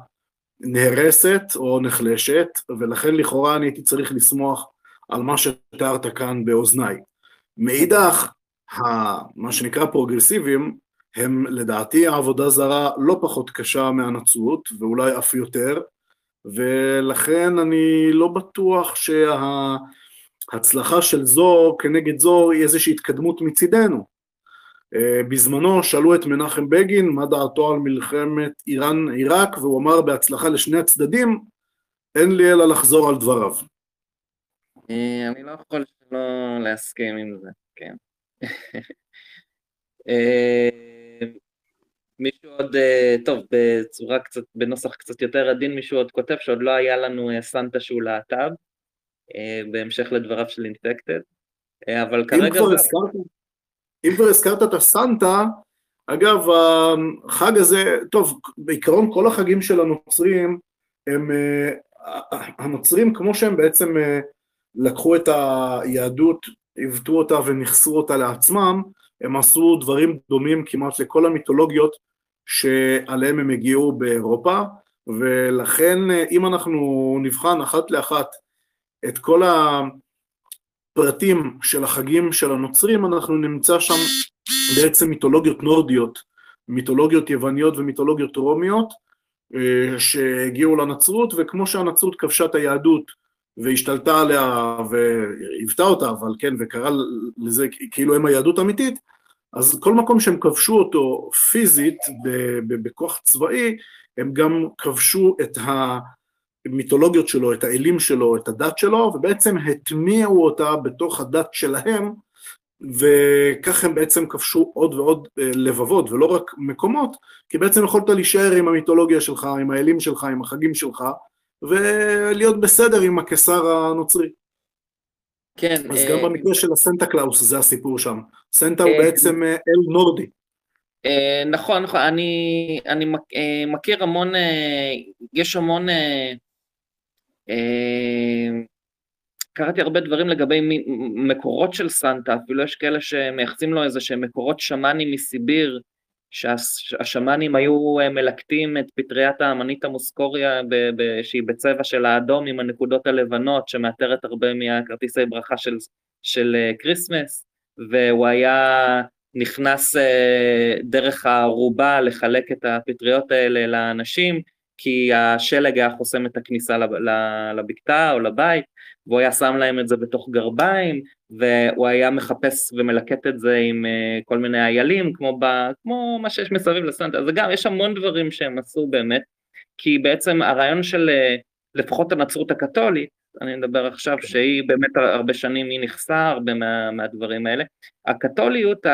נהרסת או נחלשת, ולכן לכאורה אני הייתי צריך לשמוח על מה שתיארת כאן באוזניי. מאידך, מה שנקרא פרוגרסיביים, הם לדעתי עבודה זרה לא פחות קשה מהנצרות, ואולי אף יותר, ולכן אני לא בטוח שה... הצלחה של זו כנגד זו היא איזושהי התקדמות מצידנו. אה, בזמנו שאלו את מנחם בגין מה דעתו על מלחמת איראן-עיראק והוא אמר בהצלחה לשני הצדדים אין לי אלא לחזור על דבריו.
אה, אני לא יכול שלא להסכים עם זה, כן. אה, מישהו עוד, טוב, בצורה קצת, בנוסח קצת יותר עדין מישהו עוד כותב שעוד לא היה לנו סנטה שהוא להט"ב, בהמשך לדבריו של אינפקטד, אה, אבל כרגע... כבר, הזכרת,
אם כבר הזכרת את הסנטה, אגב, החג הזה, טוב, בעיקרון כל החגים של הנוצרים, הם, אה, הנוצרים כמו שהם בעצם לקחו את היהדות, עיוותו אותה וניכסו אותה לעצמם, הם עשו דברים דומים כמעט לכל המיתולוגיות שעליהם הם הגיעו באירופה, ולכן אם אנחנו נבחן אחת לאחת את כל הפרטים של החגים של הנוצרים, אנחנו נמצא שם בעצם מיתולוגיות נורדיות, מיתולוגיות יווניות ומיתולוגיות רומיות, אה, שהגיעו לנצרות, וכמו שהנצרות כבשה את היהדות והשתלטה עליה והיוותה אותה, אבל כן, וקרא לזה כאילו הם היהדות האמיתית, אז כל מקום שהם כבשו אותו פיזית בכוח צבאי, הם גם כבשו את ה... המיתולוגיות שלו, את האלים שלו, את הדת שלו, ובעצם הטמיעו אותה בתוך הדת שלהם, וכך הם בעצם כבשו עוד ועוד אה, לבבות, ולא רק מקומות, כי בעצם יכולת להישאר עם המיתולוגיה שלך, עם האלים שלך, עם החגים שלך, ולהיות בסדר עם הקיסר הנוצרי. כן. אז אה... גם במקרה של הסנטה קלאוס זה הסיפור שם. סנטה אה... הוא בעצם אה, אל נורדי.
אה, נכון, נכון, אני, אני מכיר המון, יש המון קראתי הרבה דברים לגבי מקורות של סנטה, אפילו יש כאלה שמייחסים לו איזה שהם מקורות שמאנים מסיביר, שהשמאנים היו אה, מלקטים את פטריית האמניטה מוסקריה שהיא בצבע של האדום עם הנקודות הלבנות שמעטרת הרבה מהכרטיסי ברכה של, של אה, כריסמס, והוא היה נכנס דרך הארובה לחלק את הפטריות האלה לאנשים, כי השלג היה חוסם את הכניסה לבקתה או לבית, והוא היה שם להם את זה בתוך גרביים, והוא היה מחפש ומלקט את זה עם uh, כל מיני איילים, כמו, ב, כמו מה שיש מסביב לסנטה, אז גם יש המון דברים שהם עשו באמת, כי בעצם הרעיון של uh, לפחות הנצרות הקתולית, אני מדבר עכשיו שהיא באמת הרבה שנים היא נכסה הרבה מה, מהדברים האלה, הקתוליות,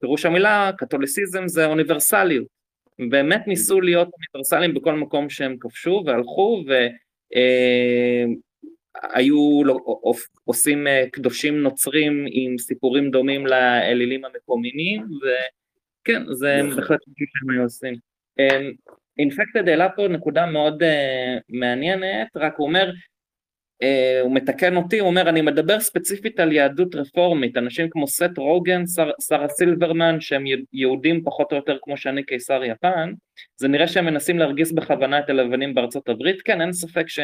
פירוש המילה קתוליסיזם זה אוניברסליות, הם באמת ניסו להיות אוניברסליים בכל מקום שהם כבשו והלכו היו עושים קדושים נוצרים עם סיפורים דומים לאלילים המקומיים, וכן, זה בהחלט משהו שהם היו עושים. אינפקטד העלה פה נקודה מאוד מעניינת, רק הוא אומר, הוא מתקן אותי, הוא אומר, אני מדבר ספציפית על יהדות רפורמית, אנשים כמו סט רוגן, שרה סילברמן, שהם יהודים פחות או יותר כמו שאני קיסר יפן, זה נראה שהם מנסים להרגיז בכוונה את הלבנים בארצות הברית, כן, אין ספק ש...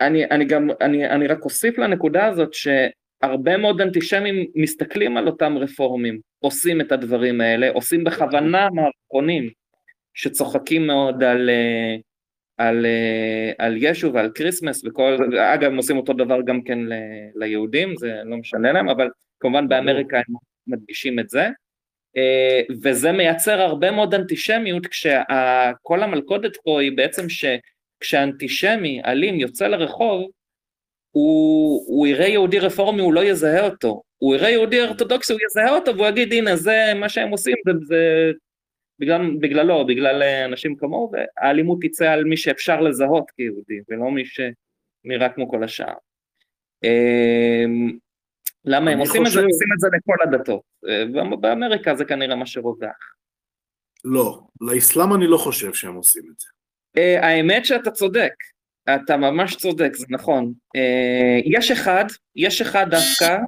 אני, אני גם, אני, אני רק אוסיף לנקודה הזאת שהרבה מאוד אנטישמים מסתכלים על אותם רפורמים, עושים את הדברים האלה, עושים בכוונה מערכונים, שצוחקים מאוד על, אה, על, אה, על ישו ועל כריסמס וכל, אגב הם עושים אותו דבר גם כן ל, ליהודים, זה לא משנה להם, אבל כמובן באמריקה הם מדגישים את זה, אה, וזה מייצר הרבה מאוד אנטישמיות כשכל המלכודת פה היא בעצם שכשאנטישמי אלים יוצא לרחוב הוא, הוא יראה יהודי רפורמי, הוא לא יזהה אותו, הוא יראה יהודי אורתודוקסי, הוא יזהה אותו והוא יגיד הנה זה מה שהם עושים, זה, זה בגלל, בגללו, בגלל אה, אנשים כמוהו, והאלימות תצא על מי שאפשר לזהות כיהודי, ולא מי שנראה כמו כל השאר. אמ, למה הם עושים חושב... את זה? עושים את זה לכל הדתות. אה, באמריקה זה כנראה מה שרווח.
לא, לאסלאם אני לא חושב שהם עושים את זה.
אה, האמת שאתה צודק. אתה ממש צודק, זה נכון. יש אחד, יש אחד דווקא,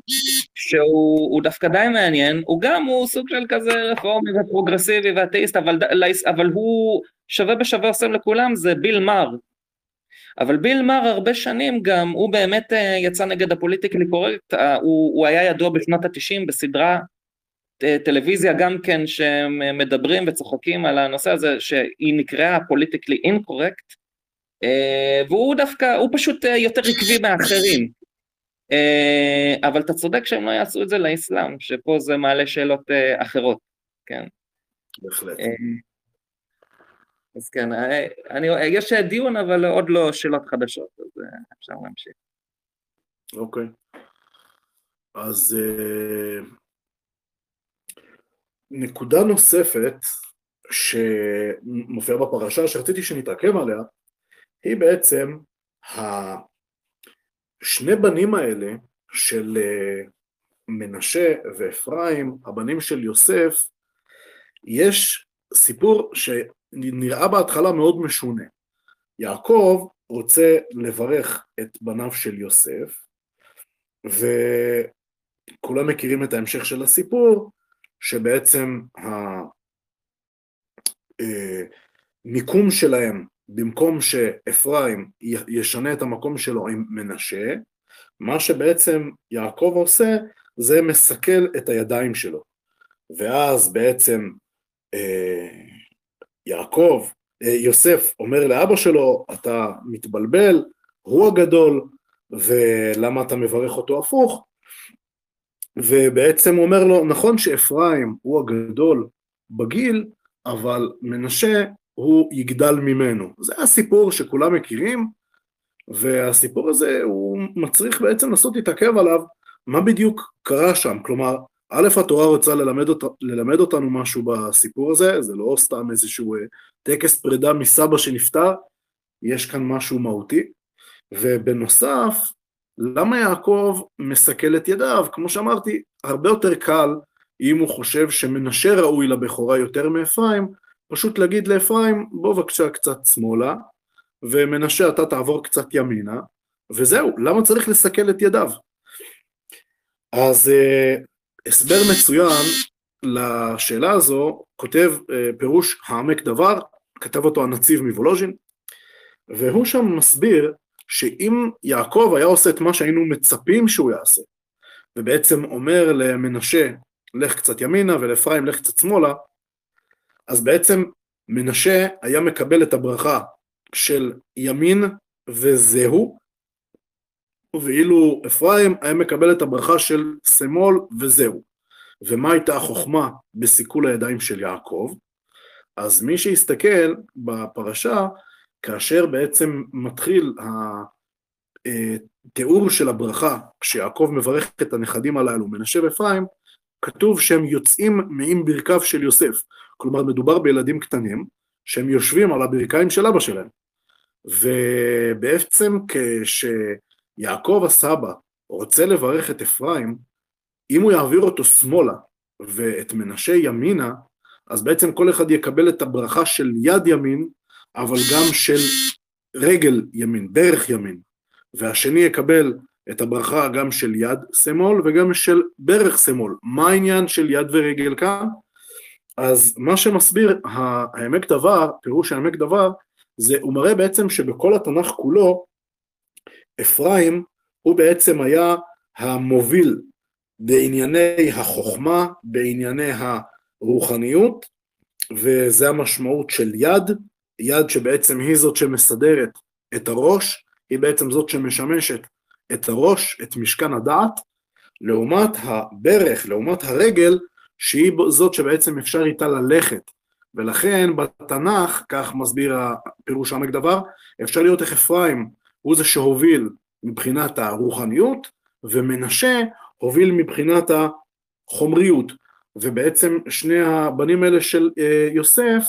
שהוא דווקא די מעניין, הוא גם, הוא סוג של כזה רפורמי ופרוגרסיבי ואתאיסט, אבל, אבל הוא שווה בשווה עושה לכולם, זה ביל מר. אבל ביל מר הרבה שנים גם, הוא באמת אה, יצא נגד הפוליטיקלי קורקט, אה, הוא, הוא היה ידוע בשנות התשעים בסדרה טלוויזיה גם כן שמדברים וצוחקים על הנושא הזה שהיא נקראה Politically Incorrect אה, והוא דווקא, הוא פשוט אה, יותר עקבי מאחרים. אה, אבל אתה צודק שהם לא יעשו את זה לאסלאם, שפה זה מעלה שאלות אחרות, כן.
בהחלט.
אז כן, אני, יש דיון אבל עוד לא שאלות חדשות, אז אפשר להמשיך.
אוקיי. אז נקודה נוספת שמופיעה בפרשה שרציתי שנתעכב עליה, היא בעצם השני בנים האלה של אה, מנשה ואפרים, הבנים של יוסף, יש סיפור שנראה בהתחלה מאוד משונה. יעקב רוצה לברך את בניו של יוסף, וכולם מכירים את ההמשך של הסיפור, שבעצם המיקום אה, שלהם במקום שאפרים ישנה את המקום שלו עם מנשה, מה שבעצם יעקב עושה זה מסכל את הידיים שלו. ואז בעצם אה, יעקב, אה, יוסף אומר לאבא שלו, אתה מתבלבל, הוא הגדול, ולמה אתה מברך אותו הפוך? ובעצם הוא אומר לו, נכון שאפרים הוא הגדול בגיל, אבל מנשה הוא יגדל ממנו. זה הסיפור שכולם מכירים, והסיפור הזה הוא מצריך בעצם לנסות להתעכב עליו מה בדיוק קרה שם. כלומר, א', התורה רוצה ללמד, אות, ללמד אותנו משהו בסיפור הזה, זה לא סתם איזשהו אה, טקס פרידה מסבא שנפטר, יש כאן משהו מהותי. ובנוסף, למה יעקב מסכל את ידיו? כמו שאמרתי, הרבה יותר קל אם הוא חושב שמנשה ראוי לבכורה יותר מאפרים, פשוט להגיד לאפרים, בוא בבקשה קצת שמאלה, ומנשה אתה תעבור קצת ימינה, וזהו, למה צריך לסכל את ידיו? אז uh, הסבר מצוין לשאלה הזו, כותב uh, פירוש העמק דבר, כתב אותו הנציב מוולוז'ין, והוא שם מסביר שאם יעקב היה עושה את מה שהיינו מצפים שהוא יעשה, ובעצם אומר למנשה, לך קצת ימינה, ולאפרים לך קצת שמאלה, אז בעצם מנשה היה מקבל את הברכה של ימין וזהו, ואילו אפרים היה מקבל את הברכה של שמאל וזהו. ומה הייתה החוכמה בסיכול הידיים של יעקב? אז מי שיסתכל בפרשה, כאשר בעצם מתחיל התיאור של הברכה, כשיעקב מברך את הנכדים הללו, מנשה ואפרים, כתוב שהם יוצאים מעם ברכיו של יוסף. כלומר, מדובר בילדים קטנים שהם יושבים על הברכיים של אבא שלהם. ובעצם יעקב הסבא רוצה לברך את אפרים, אם הוא יעביר אותו שמאלה ואת מנשה ימינה, אז בעצם כל אחד יקבל את הברכה של יד ימין, אבל גם של רגל ימין, דרך ימין, והשני יקבל את הברכה גם של יד שמאל וגם של ברך שמאל. מה העניין של יד ורגל כאן? אז מה שמסביר העמק דבר, פירוש העמק דבר, זה, הוא מראה בעצם שבכל התנ"ך כולו, אפרים הוא בעצם היה המוביל בענייני החוכמה, בענייני הרוחניות, וזה המשמעות של יד, יד שבעצם היא זאת שמסדרת את הראש, היא בעצם זאת שמשמשת את הראש, את משכן הדעת, לעומת הברך, לעומת הרגל, שהיא זאת שבעצם אפשר איתה ללכת. ולכן בתנ"ך, כך מסביר הפירוש עמק דבר, אפשר לראות איך אפרים הוא זה שהוביל מבחינת הרוחניות, ומנשה הוביל מבחינת החומריות. ובעצם שני הבנים האלה של אה, יוסף,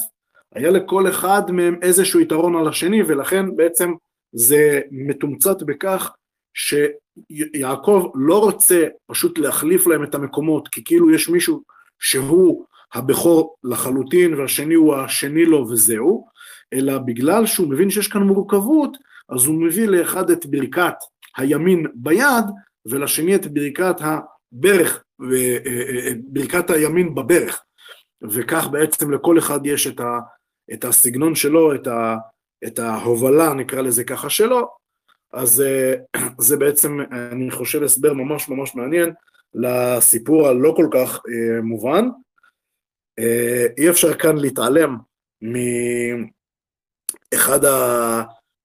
היה לכל אחד מהם איזשהו יתרון על השני, ולכן בעצם זה מתומצת בכך שיעקב לא רוצה פשוט להחליף להם את המקומות, כי כאילו יש מישהו שהוא הבכור לחלוטין והשני הוא השני לו וזהו, אלא בגלל שהוא מבין שיש כאן מורכבות, אז הוא מביא לאחד את ברכת הימין ביד, ולשני את ברכת הברך, אה, אה, אה, ברכת הימין בברך. וכך בעצם לכל אחד יש את, ה, את הסגנון שלו, את, ה, את ההובלה, נקרא לזה ככה, שלו, אז זה בעצם, אני חושב, הסבר ממש ממש מעניין לסיפור הלא כל כך מובן. אי אפשר כאן להתעלם מאחד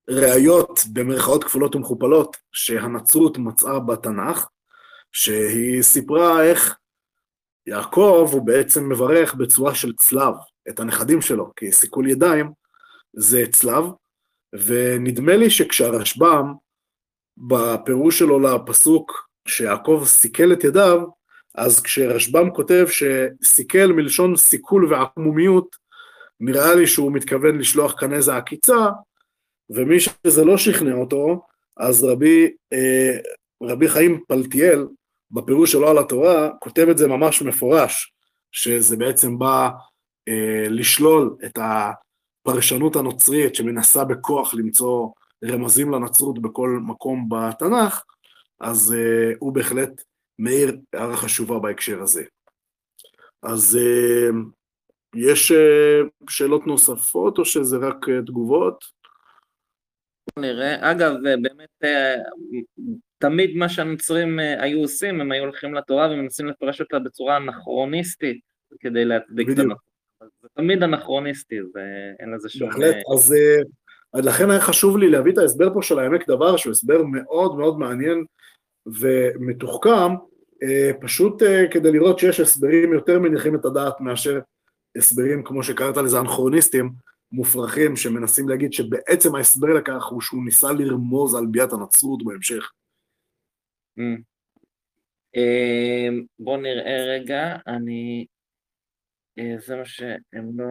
הראיות, במרכאות כפולות ומכופלות, שהנצרות מצאה בתנ"ך, שהיא סיפרה איך יעקב הוא בעצם מברך בצורה של צלב את הנכדים שלו, כי סיכול ידיים זה צלב, ונדמה לי שכשהרשב"ם, בפירוש שלו לפסוק שיעקב סיכל את ידיו, אז כשרשב"ם כותב שסיכל מלשון סיכול ועקמומיות, נראה לי שהוא מתכוון לשלוח כאן איזה עקיצה, ומי שזה לא שכנע אותו, אז רבי, אה, רבי חיים פלטיאל, בפירוש שלו על התורה, כותב את זה ממש מפורש, שזה בעצם בא אה, לשלול את הפרשנות הנוצרית שמנסה בכוח למצוא רמזים לנצרות בכל מקום בתנ"ך, אז אה, הוא בהחלט מאיר הערה חשובה בהקשר הזה. אז אה, יש אה, שאלות נוספות או שזה רק אה, תגובות?
נראה. אגב, באמת תמיד מה שהנוצרים היו עושים, הם היו הולכים לתורה ומנסים לפרש אותה בצורה אנכרוניסטית כדי להצדיק את הנכון. זה תמיד אנכרוניסטי, ואין לזה שום...
בהחלט, אז לכן היה חשוב לי להביא את ההסבר פה של העמק דבר, שהוא הסבר מאוד מאוד מעניין ומתוחכם, פשוט כדי לראות שיש הסברים יותר מניחים את הדעת מאשר הסברים, כמו שקראת לזה, אנכרוניסטים, מופרכים, שמנסים להגיד שבעצם ההסבר לכך הוא שהוא ניסה לרמוז על ביאת הנצרות בהמשך.
Mm. אמ, בואו נראה רגע, אני... אה, זה מה שהם לא...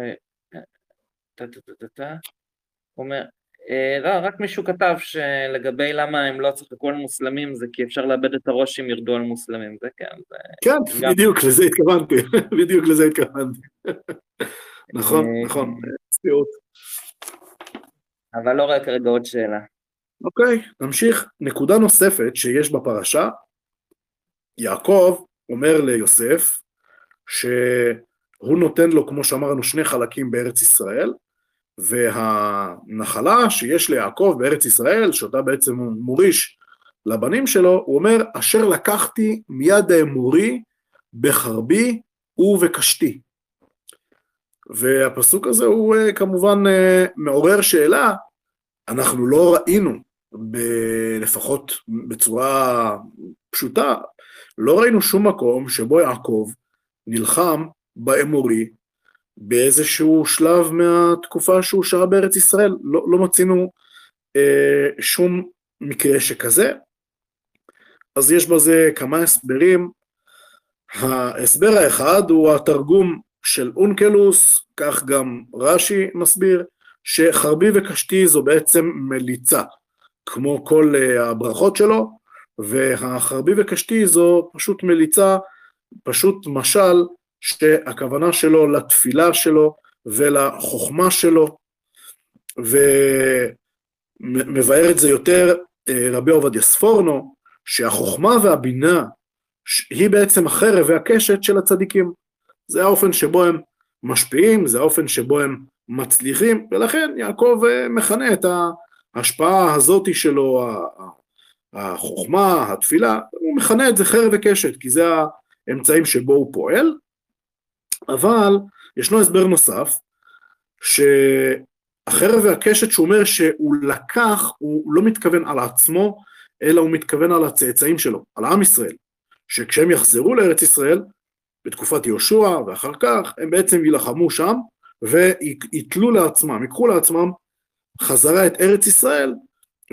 טה-טה-טה-טה. אומר, אה, לא, רק מישהו כתב שלגבי למה הם לא צחקו על מוסלמים זה כי אפשר לאבד את הראש אם ירדו על מוסלמים, זה כן. זה
כן, גם... בדיוק לזה התכוונתי, בדיוק לזה התכוונתי. נכון, אה, נכון, צביעות.
אבל לא רק רגע עוד שאלה.
אוקיי, נמשיך. נקודה נוספת שיש בפרשה, יעקב אומר ליוסף שהוא נותן לו, כמו שאמרנו, שני חלקים בארץ ישראל, והנחלה שיש ליעקב בארץ ישראל, שאותה בעצם הוא מוריש לבנים שלו, הוא אומר, אשר לקחתי מיד האמורי בחרבי ובקשתי. והפסוק הזה הוא אה, כמובן אה, מעורר שאלה, אנחנו לא ראינו, ב- לפחות בצורה פשוטה, לא ראינו שום מקום שבו יעקב נלחם באמורי באיזשהו שלב מהתקופה שהוא שהה בארץ ישראל, לא, לא מצינו אה, שום מקרה שכזה. אז יש בזה כמה הסברים. ההסבר האחד הוא התרגום של אונקלוס, כך גם רש"י מסביר, שחרבי וקשתי זו בעצם מליצה. כמו כל הברכות שלו, והחרבי וקשתי זו פשוט מליצה, פשוט משל שהכוונה שלו לתפילה שלו ולחוכמה שלו, ומבאר את זה יותר רבי עובדיה ספורנו, שהחוכמה והבינה היא בעצם החרב והקשת של הצדיקים. זה האופן שבו הם משפיעים, זה האופן שבו הם מצליחים, ולכן יעקב אה, מכנה את ההשפעה הזאתי שלו, החוכמה, התפילה, הוא מכנה את זה חרב וקשת, כי זה האמצעים שבו הוא פועל, אבל ישנו הסבר נוסף, שהחרב והקשת שהוא אומר שהוא לקח, הוא לא מתכוון על עצמו, אלא הוא מתכוון על הצאצאים שלו, על עם ישראל, שכשהם יחזרו לארץ ישראל, בתקופת יהושע ואחר כך, הם בעצם יילחמו שם ויתלו לעצמם, ייקחו לעצמם חזרה את ארץ ישראל,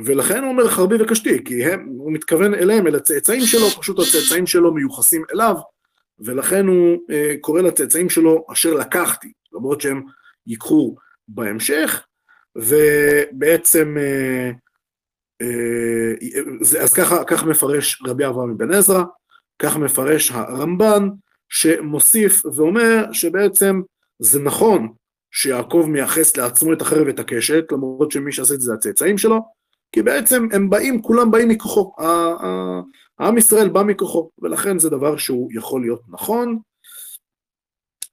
ולכן הוא אומר חרבי וקשתי, כי הם, הוא מתכוון אליהם, אל הצאצאים שלו, פשוט הצאצאים שלו מיוחסים אליו, ולכן הוא אה, קורא לצאצאים שלו אשר לקחתי, למרות שהם ייקחו בהמשך, ובעצם, אה, אה, אז ככה, כך מפרש רבי אברהם בן עזרא, כך מפרש הרמב"ן, שמוסיף ואומר שבעצם זה נכון שיעקב מייחס לעצמו את החרב ואת הקשת, למרות שמי שעשה את זה הצאצאים שלו, כי בעצם הם באים, כולם באים מכוחו, העם ישראל בא מכוחו, ולכן זה דבר שהוא יכול להיות נכון.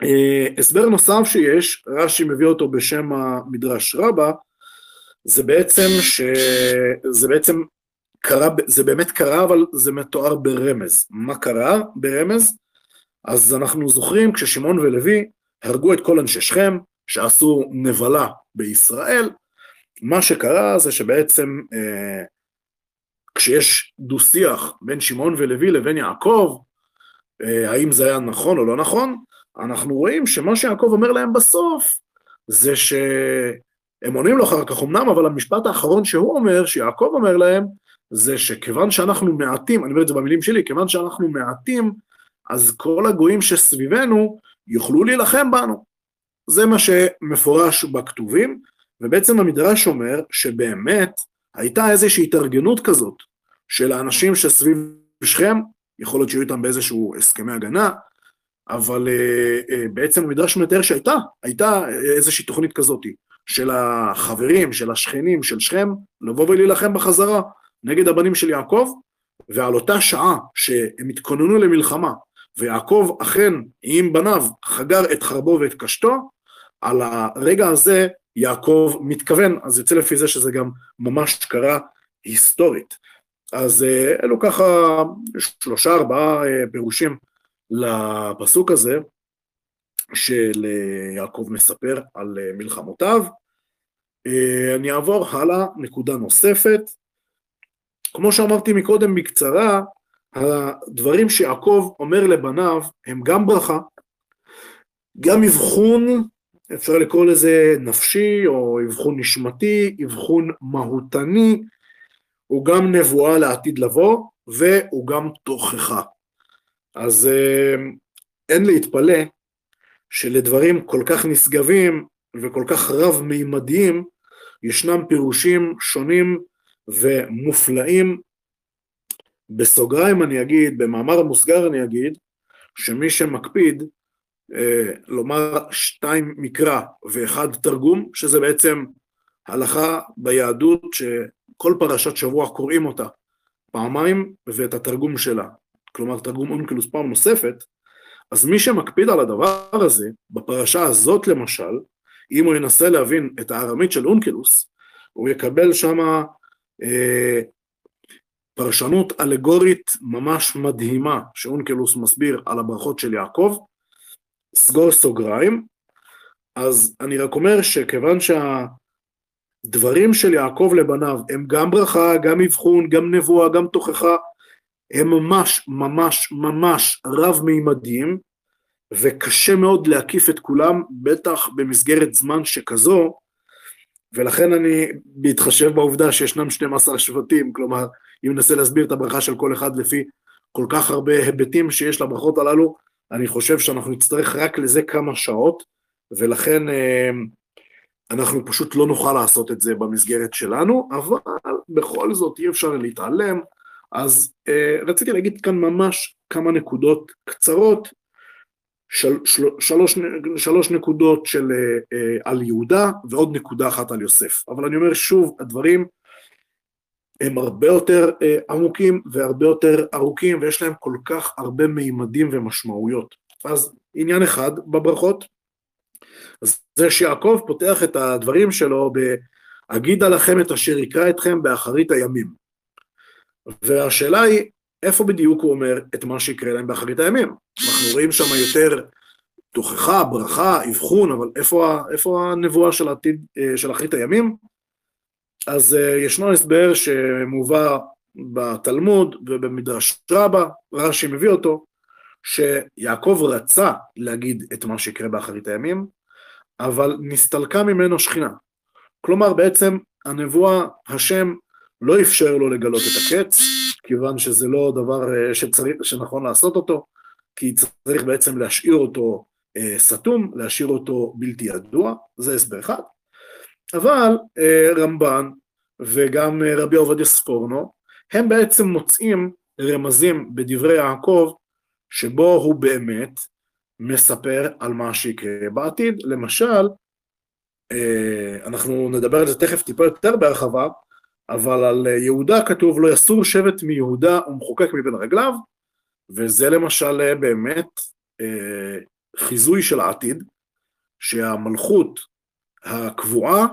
אה, הסבר נוסף שיש, רש"י מביא אותו בשם המדרש רבה, זה בעצם שזה בעצם קרה, זה באמת קרה, אבל זה מתואר ברמז. מה קרה ברמז? אז אנחנו זוכרים כששמעון ולוי הרגו את כל אנשי שכם, שעשו נבלה בישראל, מה שקרה זה שבעצם אה, כשיש דו-שיח בין שמעון ולוי לבין יעקב, אה, האם זה היה נכון או לא נכון, אנחנו רואים שמה שיעקב אומר להם בסוף, זה שהם עונים לו אחר כך אמנם, אבל המשפט האחרון שהוא אומר, שיעקב אומר להם, זה שכיוון שאנחנו מעטים, אני אומר את זה במילים שלי, כיוון שאנחנו מעטים, אז כל הגויים שסביבנו יוכלו להילחם בנו. זה מה שמפורש בכתובים, ובעצם המדרש אומר שבאמת הייתה איזושהי התארגנות כזאת של האנשים שסביב שכם, יכול להיות שהיו איתם באיזשהו הסכמי הגנה, אבל uh, uh, בעצם המדרש מתאר שהייתה, הייתה איזושהי תוכנית כזאת של החברים, של השכנים, של שכם, לבוא ולהילחם בחזרה נגד הבנים של יעקב, ועל אותה שעה שהם התכוננו למלחמה, ויעקב אכן עם בניו חגר את חרבו ואת קשתו, על הרגע הזה יעקב מתכוון, אז יוצא לפי זה שזה גם ממש קרה היסטורית. אז אה, אלו ככה שלושה ארבעה אה, פירושים לפסוק הזה, של אה, יעקב מספר על מלחמותיו. אני אעבור הלאה, נקודה נוספת. כמו שאמרתי מקודם בקצרה, הדברים שיעקב אומר לבניו הם גם ברכה, גם אבחון אפשר לקרוא לזה נפשי או אבחון נשמתי, אבחון מהותני, הוא גם נבואה לעתיד לבוא והוא גם תוכחה. אז אה, אין להתפלא שלדברים כל כך נשגבים וכל כך רב-מימדיים ישנם פירושים שונים ומופלאים. בסוגריים אני אגיד, במאמר המוסגר אני אגיד, שמי שמקפיד לומר שתיים מקרא ואחד תרגום, שזה בעצם הלכה ביהדות שכל פרשת שבוע קוראים אותה פעמיים ואת התרגום שלה, כלומר תרגום אונקלוס פעם נוספת, אז מי שמקפיד על הדבר הזה, בפרשה הזאת למשל, אם הוא ינסה להבין את הארמית של אונקלוס, הוא יקבל שמה אה, פרשנות אלגורית ממש מדהימה שאונקלוס מסביר על הברכות של יעקב, סגור סוגריים, אז אני רק אומר שכיוון שהדברים של יעקב לבניו הם גם ברכה, גם אבחון, גם נבואה, גם תוכחה, הם ממש ממש ממש רב-מימדיים, וקשה מאוד להקיף את כולם, בטח במסגרת זמן שכזו, ולכן אני, בהתחשב בעובדה שישנם 12 שבטים, כלומר, אם ננסה להסביר את הברכה של כל אחד לפי כל כך הרבה היבטים שיש לברכות הללו, אני חושב שאנחנו נצטרך רק לזה כמה שעות, ולכן אה, אנחנו פשוט לא נוכל לעשות את זה במסגרת שלנו, אבל בכל זאת אי אפשר להתעלם. אז אה, רציתי להגיד כאן ממש כמה נקודות קצרות, של, של, שלוש, שלוש נקודות של, אה, על יהודה ועוד נקודה אחת על יוסף. אבל אני אומר שוב, הדברים הם הרבה יותר אה, עמוקים והרבה יותר ארוכים ויש להם כל כך הרבה מימדים ומשמעויות. אז עניין אחד בברכות, זה שיעקב פותח את הדברים שלו ב"אגידה לכם את אשר יקרא אתכם באחרית הימים". והשאלה היא, איפה בדיוק הוא אומר את מה שיקרה להם באחרית הימים? אנחנו רואים שם יותר תוכחה, ברכה, אבחון, אבל איפה, איפה הנבואה של העתיד, אה, של אחרית הימים? אז uh, ישנו הסבר שמובא בתלמוד ובמדרש רבה, רש"י מביא אותו, שיעקב רצה להגיד את מה שיקרה באחרית הימים, אבל נסתלקה ממנו שכינה. כלומר, בעצם הנבואה, השם לא אפשר לו לגלות את הקץ, כיוון שזה לא דבר אה, שצריך, שנכון לעשות אותו, כי צריך בעצם להשאיר אותו אה, סתום, להשאיר אותו בלתי ידוע, זה הסבר אחד. אבל אה, רמב"ן וגם אה, רבי עובדיה ספורנו, הם בעצם מוצאים רמזים בדברי יעקב, שבו הוא באמת מספר על מה שיקרה בעתיד. למשל, אה, אנחנו נדבר על זה תכף טיפה יותר בהרחבה, אבל על יהודה כתוב לא יסור שבט מיהודה ומחוקק מבין רגליו, וזה למשל באמת חיזוי של העתיד, שהמלכות הקבועה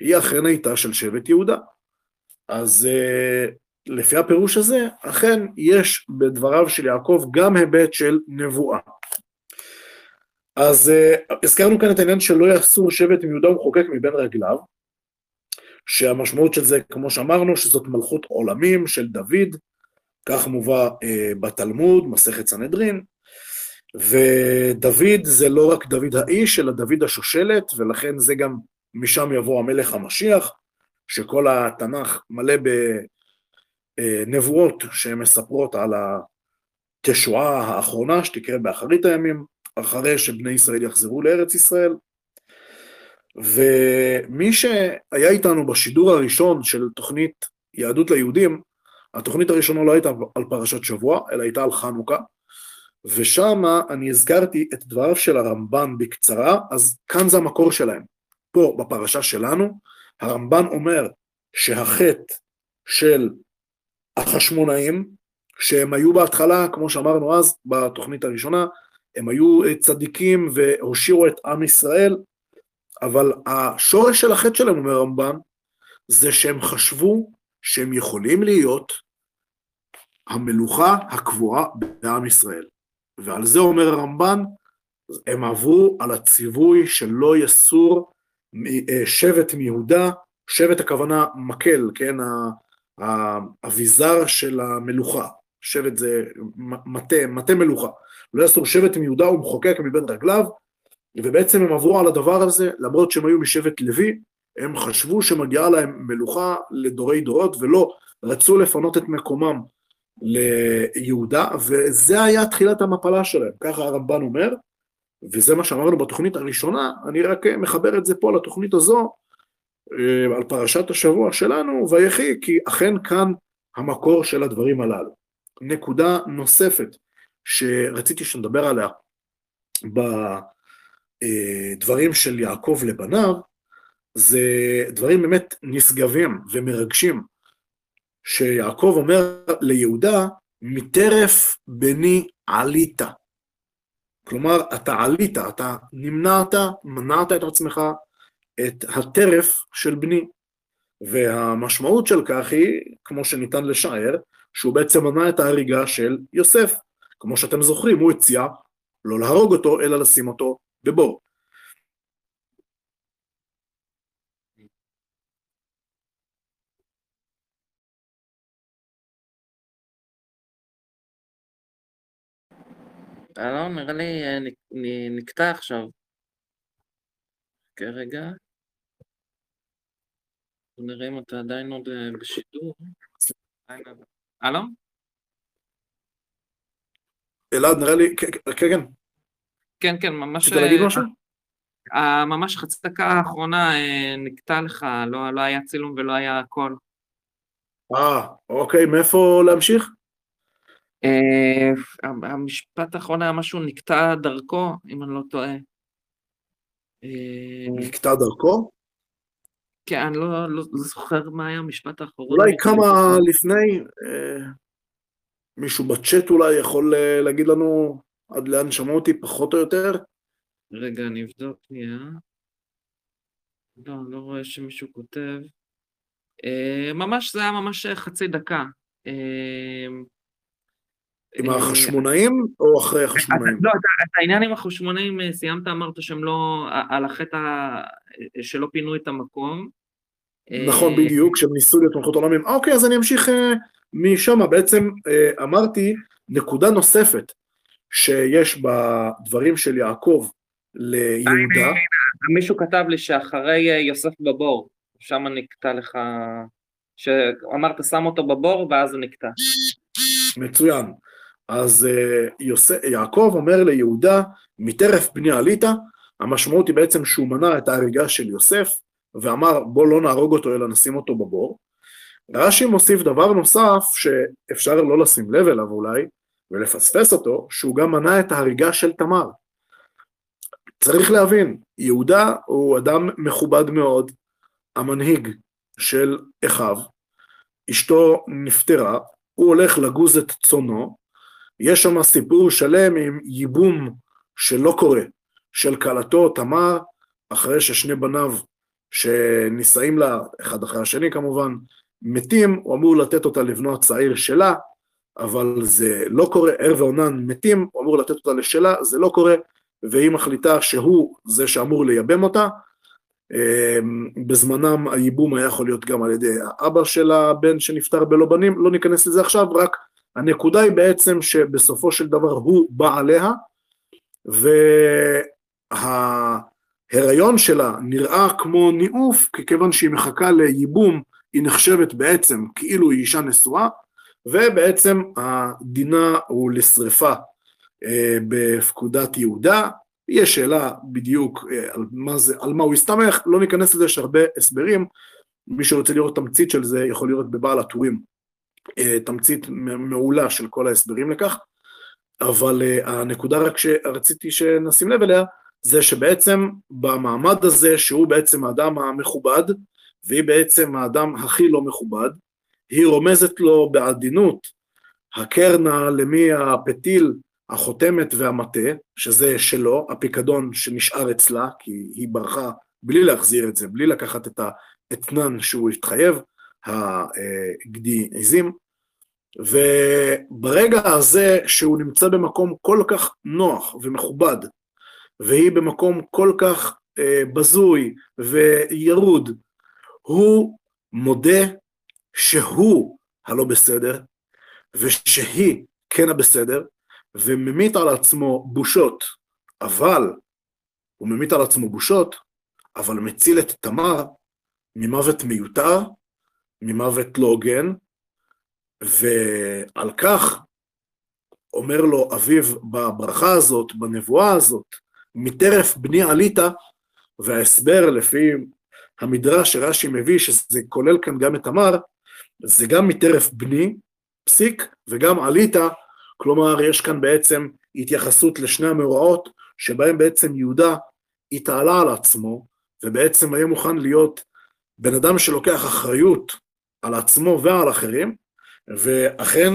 היא אכן הייתה של שבט יהודה. אז uh, לפי הפירוש הזה, אכן יש בדבריו של יעקב גם היבט של נבואה. אז uh, הזכרנו כאן את העניין שלא יסור שבט מיהודה ומחוקק מבין רגליו, שהמשמעות של זה, כמו שאמרנו, שזאת מלכות עולמים של דוד, כך מובא uh, בתלמוד, מסכת סנהדרין, ודוד זה לא רק דוד האיש, אלא דוד השושלת, ולכן זה גם משם יבוא המלך המשיח, שכל התנ"ך מלא בנבואות שמספרות על התשועה האחרונה שתקרה באחרית הימים, אחרי שבני ישראל יחזרו לארץ ישראל. ומי שהיה איתנו בשידור הראשון של תוכנית יהדות ליהודים, התוכנית הראשונה לא הייתה על פרשת שבוע, אלא הייתה על חנוכה, ושם אני הזכרתי את דבריו של הרמב"ן בקצרה, אז כאן זה המקור שלהם. פה, בפרשה שלנו, הרמב"ן אומר שהחטא של החשמונאים, שהם היו בהתחלה, כמו שאמרנו אז, בתוכנית הראשונה, הם היו צדיקים והושיעו את עם ישראל, אבל השורש של החטא שלהם, אומר הרמב"ן, זה שהם חשבו שהם יכולים להיות המלוכה הקבועה בעם ישראל. ועל זה אומר הרמב"ן, הם עברו על הציווי שלא יסור אה, שבט מיהודה, שבט הכוונה מקל, כן, האביזר של המלוכה, שבט זה מטה, מטה מלוכה, לא יסור שבט מיהודה ומחוקק מבין רגליו, ובעצם הם עברו על הדבר הזה, למרות שהם היו משבט לוי, הם חשבו שמגיעה להם מלוכה לדורי דורות, ולא רצו לפנות את מקומם ליהודה, וזה היה תחילת המפלה שלהם, ככה הרמב"ן אומר, וזה מה שאמרנו בתוכנית הראשונה, אני רק מחבר את זה פה לתוכנית הזו, אה, על פרשת השבוע שלנו, ויחי, כי אכן כאן המקור של הדברים הללו. נקודה נוספת שרציתי שנדבר עליה בדברים של יעקב לבניו, זה דברים באמת נשגבים ומרגשים, שיעקב אומר ליהודה, מטרף בני עלית. כלומר, אתה עלית, אתה נמנעת, מנעת את עצמך את הטרף של בני. והמשמעות של כך היא, כמו שניתן לשער, שהוא בעצם מנע את ההריגה של יוסף. כמו שאתם זוכרים, הוא הציע לא להרוג אותו, אלא לשים אותו בבור.
אלון, נראה לי אה, נקטע עכשיו. כרגע. נראה אם אתה עדיין עוד אה, בשידור. אלון?
אלעד, נראה לי, כן, כן.
כן, כן, ממש...
רצית להגיד
אה,
משהו?
ממש חצי דקה האחרונה נקטע לך, לא, לא היה צילום ולא היה הכל.
אה, אוקיי, מאיפה להמשיך?
אה, המשפט האחרון היה משהו נקטע דרכו, אם אני לא טועה.
אה, נקטע דרכו?
כן, אני לא, לא, לא זוכר מה היה המשפט האחרון.
אולי כמה לפני, אה, מישהו בצ'אט אולי יכול אה, להגיד לנו עד לאן שמעו אותי פחות או יותר?
רגע, אני אבדוק שנייה. לא, לא רואה שמישהו כותב. אה, ממש, זה היה ממש חצי דקה. אה,
עם החשמונאים או אחרי החשמונאים?
לא, את העניין עם החשמונאים סיימת, אמרת שהם לא, על החטא שלא פינו את המקום.
נכון, בדיוק, שהם ניסו להיות מלכות עולמים. אוקיי, אז אני אמשיך משם. בעצם אמרתי נקודה נוספת שיש בדברים של יעקב ליהודה.
מישהו כתב לי שאחרי יוסף בבור, שם נקטע לך, שאמרת שם אותו בבור ואז זה נקטע.
מצוין. אז יוסף, יעקב אומר ליהודה, מטרף בני עלית, המשמעות היא בעצם שהוא מנע את ההריגה של יוסף, ואמר בוא לא נהרוג אותו אלא נשים אותו בבור. רש"י מוסיף דבר נוסף שאפשר לא לשים לב אליו אולי, ולפספס אותו, שהוא גם מנע את ההריגה של תמר. צריך להבין, יהודה הוא אדם מכובד מאוד, המנהיג של אחיו, אשתו נפטרה, הוא הולך לגוז את צונו, יש שם סיפור שלם עם ייבום שלא קורה, של כלתו תמר, אחרי ששני בניו שנישאים לה, אחד אחרי השני כמובן, מתים, הוא אמור לתת אותה לבנו הצעיר שלה, אבל זה לא קורה, ער ועונן מתים, הוא אמור לתת אותה לשלה, זה לא קורה, והיא מחליטה שהוא זה שאמור לייבם אותה. אמ, בזמנם הייבום היה יכול להיות גם על ידי האבא של הבן שנפטר בלא בנים, לא ניכנס לזה עכשיו, רק הנקודה היא בעצם שבסופו של דבר הוא בא עליה, וההיריון שלה נראה כמו ניאוף, כיוון שהיא מחכה לייבום, היא נחשבת בעצם כאילו היא אישה נשואה, ובעצם הדינה הוא לשרפה אה, בפקודת יהודה. יש שאלה בדיוק אה, על מה, זה, על מה הוא הסתמך, לא ניכנס לזה, יש הרבה הסברים. מי שרוצה לראות תמצית של זה יכול לראות בבעל הטורים תמצית מעולה של כל ההסברים לכך, אבל הנקודה רק שרציתי שנשים לב אליה, זה שבעצם במעמד הזה, שהוא בעצם האדם המכובד, והיא בעצם האדם הכי לא מכובד, היא רומזת לו בעדינות, הקרנה למי הפתיל, החותמת והמטה, שזה שלו, הפיקדון שנשאר אצלה, כי היא ברחה בלי להחזיר את זה, בלי לקחת את האתנן שהוא התחייב, הגדי עזים, וברגע הזה שהוא נמצא במקום כל כך נוח ומכובד, והיא במקום כל כך אה, בזוי וירוד, הוא מודה שהוא הלא בסדר, ושהיא כן הבסדר, וממית על עצמו בושות, אבל, הוא ממית על עצמו בושות, אבל מציל את תמר ממוות מיותר, ממוות לא הוגן, ועל כך אומר לו אביו בברכה הזאת, בנבואה הזאת, מטרף בני עלית, וההסבר לפי המדרש שרש"י מביא, שזה כולל כאן גם את תמר, זה גם מטרף בני, פסיק, וגם עלית, כלומר יש כאן בעצם התייחסות לשני המאורעות, שבהם בעצם יהודה התעלה על עצמו, ובעצם היה מוכן להיות בן אדם שלוקח אחריות על עצמו ועל אחרים, ואכן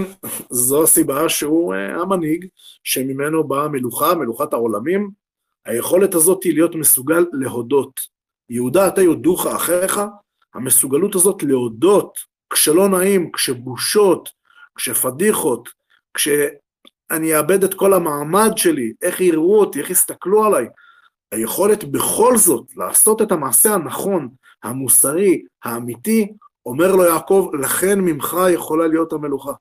זו הסיבה שהוא אה, המנהיג שממנו באה המלוכה, מלוכת העולמים. היכולת הזאת היא להיות מסוגל להודות. יהודה אתה יודוך אחיך, המסוגלות הזאת להודות כשלא נעים, כשבושות, כשפדיחות, כשאני אאבד את כל המעמד שלי, איך יראו אותי, איך יסתכלו עליי. היכולת בכל זאת לעשות את המעשה הנכון, המוסרי, האמיתי, אומר לו יעקב, לכן ממך יכולה להיות המלוכה.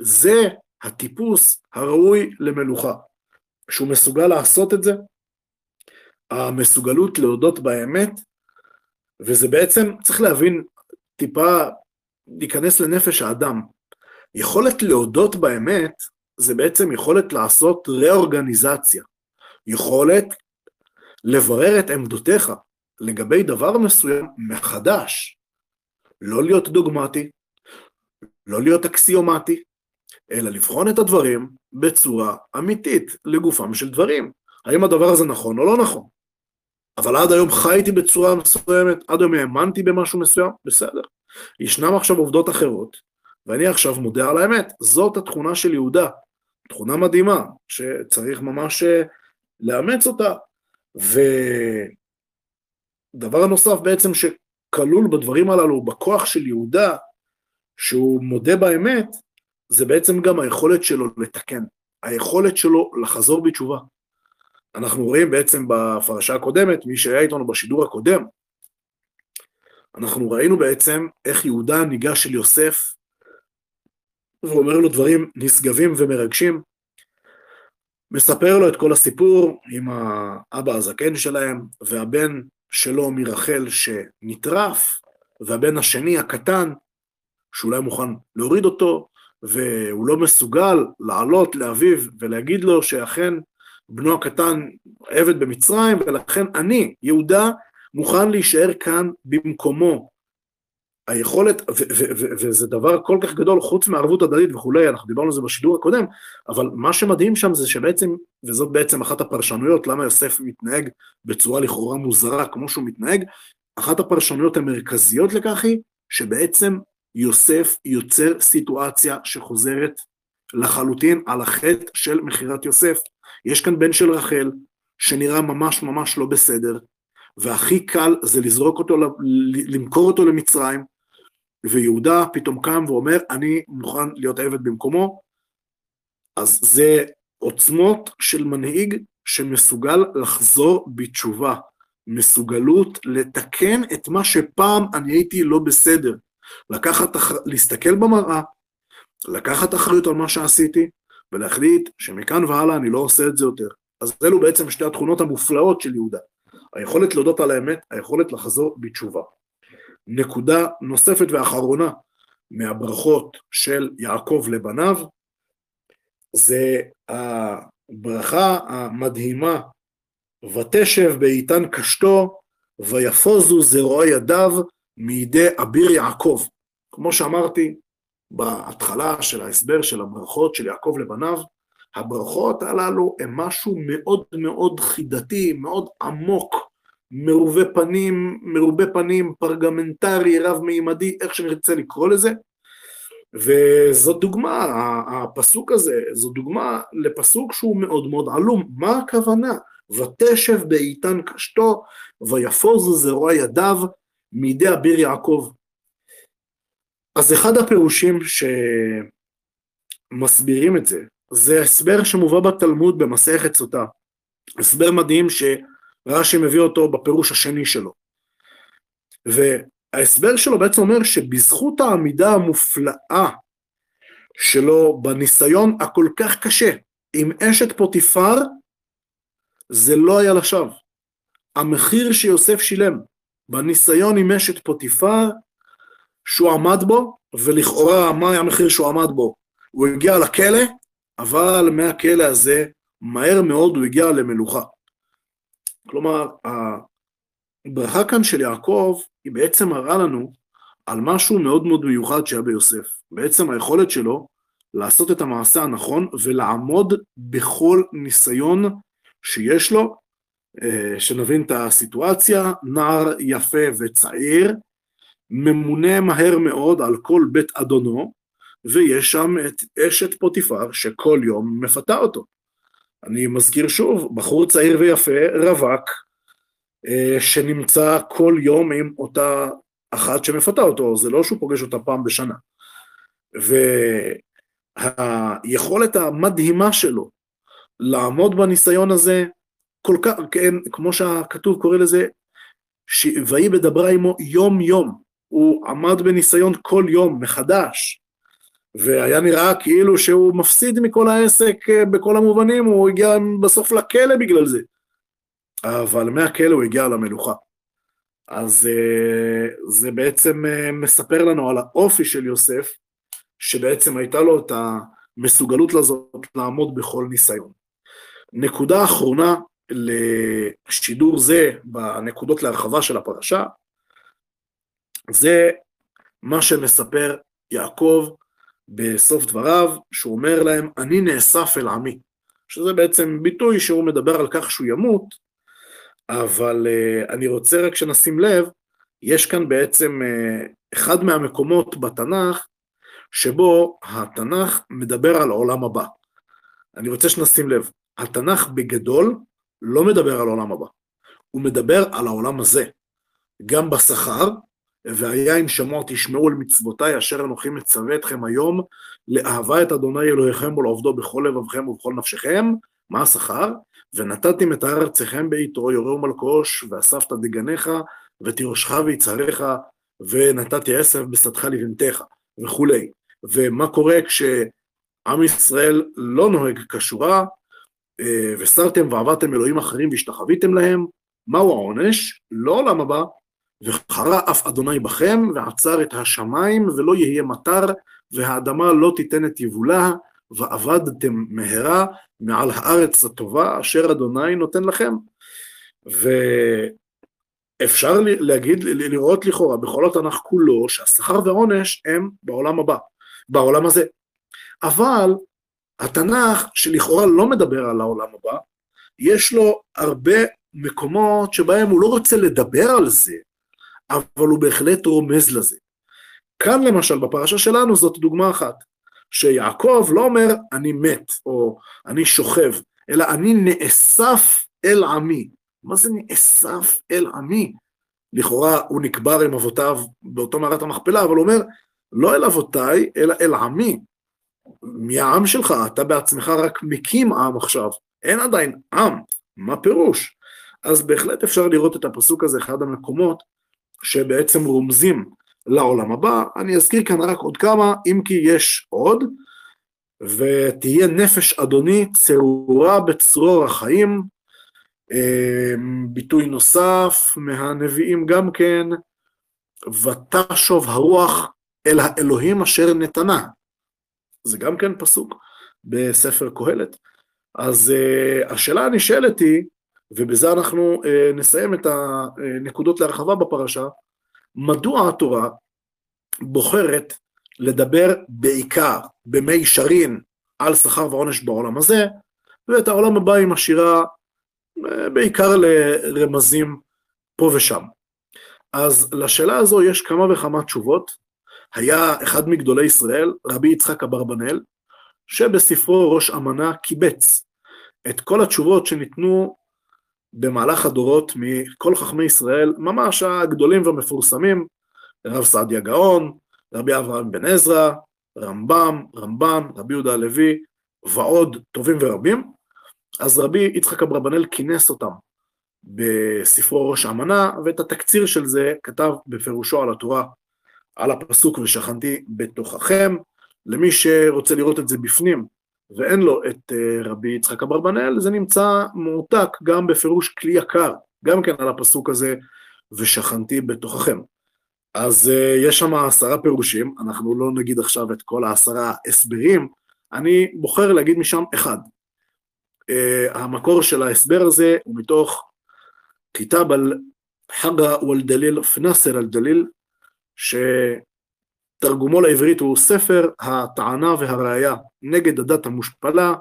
זה הטיפוס הראוי למלוכה. שהוא מסוגל לעשות את זה, המסוגלות להודות באמת, וזה בעצם, צריך להבין, טיפה להיכנס לנפש האדם. יכולת להודות באמת, זה בעצם יכולת לעשות ראורגניזציה. יכולת לברר את עמדותיך לגבי דבר מסוים מחדש, לא להיות דוגמטי, לא להיות אקסיומטי, אלא לבחון את הדברים בצורה אמיתית לגופם של דברים. האם הדבר הזה נכון או לא נכון? אבל עד היום חייתי בצורה מסוימת, עד היום האמנתי במשהו מסוים, בסדר. ישנם עכשיו עובדות אחרות, ואני עכשיו מודה על האמת. זאת התכונה של יהודה, תכונה מדהימה, שצריך ממש אה, לאמץ אותה. ודבר נוסף בעצם שכלול בדברים הללו, בכוח של יהודה, שהוא מודה באמת, זה בעצם גם היכולת שלו לתקן, היכולת שלו לחזור בתשובה. אנחנו רואים בעצם בפרשה הקודמת, מי שהיה איתנו בשידור הקודם, אנחנו ראינו בעצם איך יהודה ניגש אל יוסף ואומר לו דברים נשגבים ומרגשים, מספר לו את כל הסיפור עם האבא הזקן שלהם והבן שלו מרחל שנטרף, והבן השני הקטן שאולי מוכן להוריד אותו, והוא לא מסוגל לעלות לאביו ולהגיד לו שאכן בנו הקטן עבד במצרים, ולכן אני, יהודה, מוכן להישאר כאן במקומו. היכולת, וזה דבר כל כך גדול, חוץ מערבות הדדית וכולי, אנחנו דיברנו על זה בשידור הקודם, אבל מה שמדהים שם זה שבעצם, וזאת בעצם אחת הפרשנויות, למה יוסף מתנהג בצורה לכאורה מוזרה כמו שהוא מתנהג, אחת הפרשנויות המרכזיות לכך היא, שבעצם יוסף יוצר סיטואציה שחוזרת לחלוטין על החטא של מכירת יוסף. יש כאן בן של רחל, שנראה ממש ממש לא בסדר, והכי קל זה לזרוק אותו, למכור אותו למצרים, ויהודה פתאום קם ואומר, אני מוכן להיות עבד במקומו, אז זה עוצמות של מנהיג שמסוגל לחזור בתשובה, מסוגלות לתקן את מה שפעם אני הייתי לא בסדר, לקחת, להסתכל במראה, לקחת אחריות על מה שעשיתי, ולהחליט שמכאן והלאה אני לא עושה את זה יותר. אז אלו בעצם שתי התכונות המופלאות של יהודה. היכולת להודות על האמת, היכולת לחזור בתשובה. נקודה נוספת ואחרונה מהברכות של יעקב לבניו, זה הברכה המדהימה, ותשב באיתן קשתו, ויפוזו זרועי ידיו מידי אביר יעקב. כמו שאמרתי בהתחלה של ההסבר של הברכות של יעקב לבניו, הברכות הללו הן משהו מאוד מאוד חידתי, מאוד עמוק, מרובה פנים, מרובה פנים, פרגמנטרי, רב-מימדי, איך שנרצה לקרוא לזה. וזו דוגמה, הפסוק הזה, זו דוגמה לפסוק שהוא מאוד מאוד עלום. מה הכוונה? ותשב באיתן קשתו, ויפוז זרוע ידיו מידי אביר יעקב. אז אחד הפירושים שמסבירים את זה, זה הסבר שמובא בתלמוד במסכת סוטה. הסבר מדהים שרש"י מביא אותו בפירוש השני שלו. וההסבר שלו בעצם אומר שבזכות העמידה המופלאה שלו בניסיון הכל כך קשה עם אשת פוטיפר, זה לא היה לשווא. המחיר שיוסף שילם בניסיון עם אשת פוטיפר שהוא עמד בו, ולכאורה מה היה המחיר שהוא עמד בו? הוא הגיע לכלא, אבל מהכלא הזה מהר מאוד הוא הגיע למלוכה. כלומר, הברכה כאן של יעקב היא בעצם מראה לנו על משהו מאוד מאוד מיוחד שהיה ביוסף. בעצם היכולת שלו לעשות את המעשה הנכון ולעמוד בכל ניסיון שיש לו, אה, שנבין את הסיטואציה, נער יפה וצעיר, ממונה מהר מאוד על כל בית אדונו, ויש שם את אשת פוטיפר שכל יום מפתה אותו. אני מזכיר שוב, בחור צעיר ויפה, רווק, אה, שנמצא כל יום עם אותה אחת שמפתה אותו, זה לא שהוא פוגש אותה פעם בשנה. והיכולת המדהימה שלו לעמוד בניסיון הזה, כל כך, כן, כמו שהכתוב קורא לזה, ויהי בדברה עמו יום יום, הוא עמד בניסיון כל יום מחדש, והיה נראה כאילו שהוא מפסיד מכל העסק אה, בכל המובנים, הוא הגיע בסוף לכלא בגלל זה. אבל מהכלא הוא הגיע למלוכה. אז אה, זה בעצם אה, מספר לנו על האופי של יוסף, שבעצם הייתה לו את המסוגלות לזאת לעמוד בכל ניסיון. נקודה אחרונה לשידור זה בנקודות להרחבה של הפרשה, זה מה שמספר יעקב בסוף דבריו, שהוא אומר להם, אני נאסף אל עמי, שזה בעצם ביטוי שהוא מדבר על כך שהוא ימות, אבל uh, אני רוצה רק שנשים לב, יש כאן בעצם uh, אחד מהמקומות בתנ"ך, שבו התנ"ך מדבר על העולם הבא. אני רוצה שנשים לב, התנ"ך בגדול לא מדבר על העולם הבא, הוא מדבר על העולם הזה. גם בשכר, והיה אם שמוע תשמעו על מצוותיי אשר אנוכי מצווה אתכם היום, לאהבה את אדוני אלוהיכם ולעובדו בכל לבבכם ובכל נפשכם, מה השכר? ונתתם את הר ארציכם בעיתו, יורה ומלקוש, ואספת דגניך, ותירשך ויצהריך, ונתתי עשב בשדך לבנתך, וכולי. ומה קורה כשעם ישראל לא נוהג כשורה, אה, וסרתם ועבדתם אלוהים אחרים והשתחוויתם להם, מהו העונש? לא עולם הבא, וחרה אף אדוני בכם, ועצר את השמיים, ולא יהיה מטר, והאדמה לא תיתן את יבולה, ועבדתם מהרה מעל הארץ הטובה, אשר אדוני נותן לכם. ואפשר להגיד, לראות לכאורה בכל התנ"ך כולו, שהשכר והעונש הם בעולם הבא, בעולם הזה. אבל התנ"ך, שלכאורה לא מדבר על העולם הבא, יש לו הרבה מקומות שבהם הוא לא רוצה לדבר על זה, אבל הוא בהחלט רומז לזה. כאן למשל בפרשה שלנו זאת דוגמה אחת, שיעקב לא אומר אני מת או אני שוכב, אלא אני נאסף אל עמי. מה זה נאסף אל עמי? לכאורה הוא נקבר עם אבותיו באותו מערת המכפלה, אבל הוא אומר, לא אל אבותיי, אלא אל עמי. מי העם שלך? אתה בעצמך רק מקים עם עכשיו, אין עדיין עם, מה פירוש? אז בהחלט אפשר לראות את הפסוק הזה, אחד המקומות שבעצם רומזים לעולם הבא. אני אזכיר כאן רק עוד כמה, אם כי יש עוד, ותהיה נפש אדוני צרורה בצרור החיים, אמ, ביטוי נוסף מהנביאים גם כן, ותשוב הרוח אל האלוהים אשר נתנה. זה גם כן פסוק בספר קהלת. אז uh, השאלה הנשאלת היא, ובזה אנחנו uh, נסיים את הנקודות להרחבה בפרשה, מדוע התורה בוחרת לדבר בעיקר במישרין על שכר ועונש בעולם הזה, ואת העולם הבא היא משאירה uh, בעיקר לרמזים פה ושם. אז לשאלה הזו יש כמה וכמה תשובות. היה אחד מגדולי ישראל, רבי יצחק אברבנאל, שבספרו ראש אמנה קיבץ את כל התשובות שניתנו במהלך הדורות מכל חכמי ישראל, ממש הגדולים והמפורסמים, רב סעדיה גאון, רבי אברהם בן עזרא, רמב"ם, רמב"ן, רבי יהודה הלוי, ועוד טובים ורבים. אז רבי יצחק אברבנאל כינס אותם בספרו ראש האמנה, ואת התקציר של זה כתב בפירושו על התורה על הפסוק ושכנתי בתוככם. למי שרוצה לראות את זה בפנים ואין לו את אה, רבי יצחק אברבנאל, זה נמצא מועתק גם בפירוש כלי יקר, גם כן על הפסוק הזה ושכנתי בתוככם. אז uh, יש שם עשרה פירושים, אנחנו לא נגיד עכשיו את כל העשרה הסברים, אני בוחר להגיד משם אחד. Uh, המקור של ההסבר הזה הוא מתוך כיתב על חגה ואל-דליל, פנסר אל-דליל, שתרגומו לעברית הוא ספר הטענה והראיה נגד הדת המושפלה,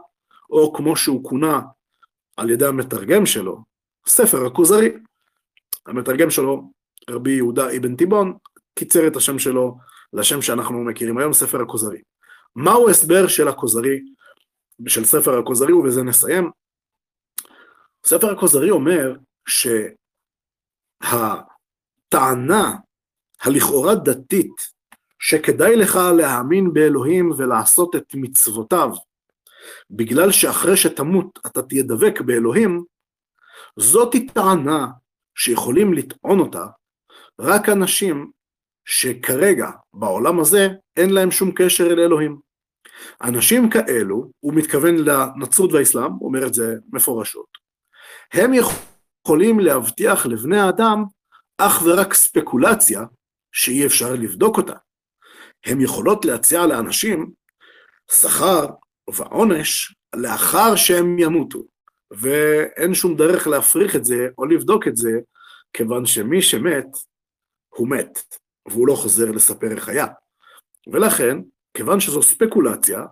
או כמו שהוא כונה על ידי המתרגם שלו, ספר הכוזרי. המתרגם שלו, רבי יהודה אבן תיבון, קיצר את השם שלו לשם שאנחנו מכירים היום, ספר הכוזרי. מהו הסבר של הכוזרי, של ספר הכוזרי, ובזה נסיים? ספר הכוזרי אומר שהטענה הלכאורה דתית, שכדאי לך להאמין באלוהים ולעשות את מצוותיו, בגלל שאחרי שתמות אתה תהיה דבק באלוהים, זאתי טענה שיכולים לטעון אותה רק אנשים שכרגע בעולם הזה אין להם שום קשר אל אלוהים. אנשים כאלו, הוא מתכוון לנצרות והאסלאם, הוא אומר את זה מפורשות, הם יכולים להבטיח לבני האדם אך ורק ספקולציה שאי אפשר לבדוק אותה. הן יכולות להציע לאנשים שכר ועונש לאחר שהם ימותו, ואין שום דרך להפריך את זה או לבדוק את זה, כיוון שמי שמת, הוא מת, והוא לא חוזר לספר איך היה. ולכן, כיוון שזו ספקולציה,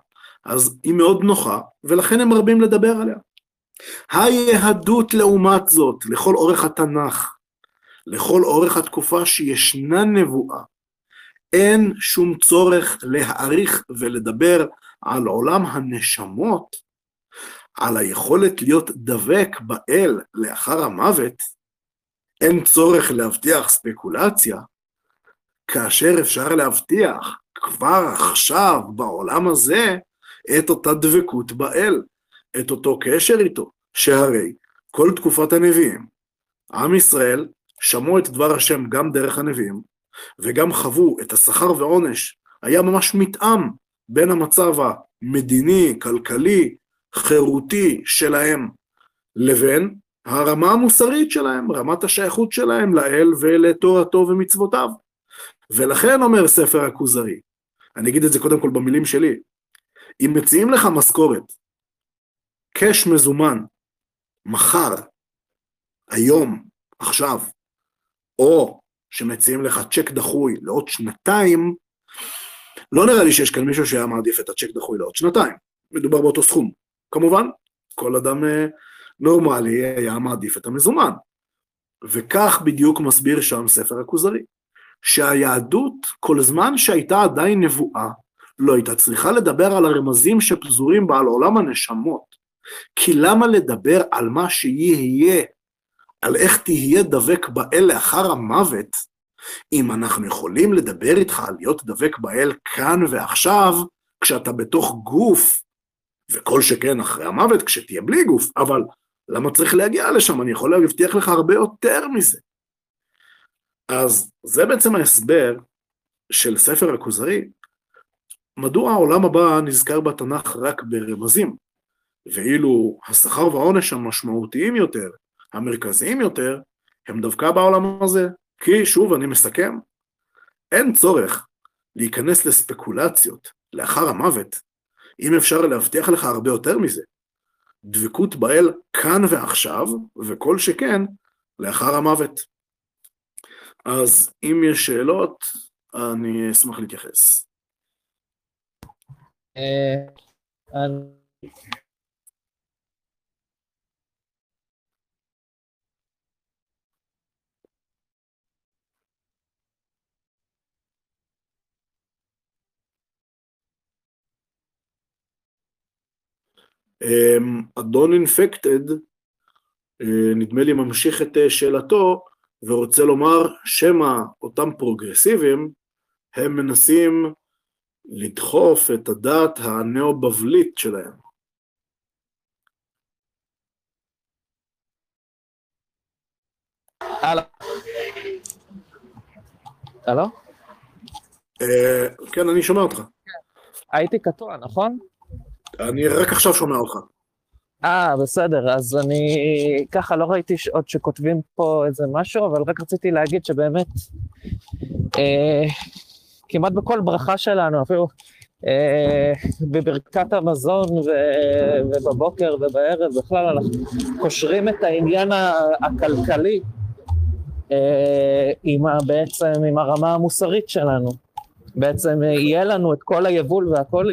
אז היא מאוד נוחה, ולכן הם מרבים לדבר עליה. היהדות לעומת זאת, לכל אורך התנ"ך, לכל אורך התקופה שישנה נבואה, אין שום צורך להעריך ולדבר על עולם הנשמות, על היכולת להיות דבק באל לאחר המוות, אין צורך להבטיח ספקולציה, כאשר אפשר להבטיח כבר עכשיו, בעולם הזה, את אותה דבקות באל, את אותו קשר איתו, שהרי כל תקופת הנביאים, עם ישראל שמעו את דבר השם גם דרך הנביאים, וגם חוו את השכר ועונש, היה ממש מתאם בין המצב המדיני, כלכלי, חירותי שלהם, לבין הרמה המוסרית שלהם, רמת השייכות שלהם לאל ולתורתו ומצוותיו. ולכן אומר ספר הכוזרי, אני אגיד את זה קודם כל במילים שלי, אם מציעים לך משכורת, קאש מזומן, מחר, היום, עכשיו, או שמציעים לך צ'ק דחוי לעוד שנתיים, לא נראה לי שיש כאן מישהו שהיה מעדיף את הצ'ק דחוי לעוד שנתיים. מדובר באותו סכום. כמובן, כל אדם אה, נורמלי היה מעדיף את המזומן. וכך בדיוק מסביר שם ספר הכוזרי, שהיהדות, כל זמן שהייתה עדיין נבואה, לא הייתה צריכה לדבר על הרמזים שפזורים בה על עולם הנשמות. כי למה לדבר על מה שיהיה על איך תהיה דבק באל לאחר המוות, אם אנחנו יכולים לדבר איתך על להיות דבק באל כאן ועכשיו, כשאתה בתוך גוף, וכל שכן אחרי המוות, כשתהיה בלי גוף, אבל למה צריך להגיע לשם? אני יכול להבטיח לך הרבה יותר מזה. אז זה בעצם ההסבר של ספר הכוזרי, מדוע העולם הבא נזכר בתנ"ך רק ברמזים, ואילו השכר והעונש המשמעותיים יותר המרכזיים יותר הם דווקא בעולם הזה. כי, שוב, אני מסכם, אין צורך להיכנס לספקולציות לאחר המוות, אם אפשר להבטיח לך הרבה יותר מזה. דבקות באל כאן ועכשיו, וכל שכן, לאחר המוות. אז אם יש שאלות, אני אשמח להתייחס. אדון אינפקטד, אה, נדמה לי ממשיך את אה, שאלתו, ורוצה לומר שמא אותם פרוגרסיבים, הם מנסים לדחוף את הדת הנאו-בבלית שלהם.
הלו? הלו?
אה, כן, אני שומע אותך.
הייתי קטוע, נכון?
אני רק עכשיו שומע אותך.
אה, בסדר, אז אני ככה לא ראיתי עוד שכותבים פה איזה משהו, אבל רק רציתי להגיד שבאמת, אה, כמעט בכל ברכה שלנו, אפילו אה, בברכת המזון ו, ובבוקר ובערב, בכלל אנחנו קושרים את העניין הכלכלי אה, עם ה, בעצם, עם הרמה המוסרית שלנו. בעצם יהיה לנו את כל היבול והכל,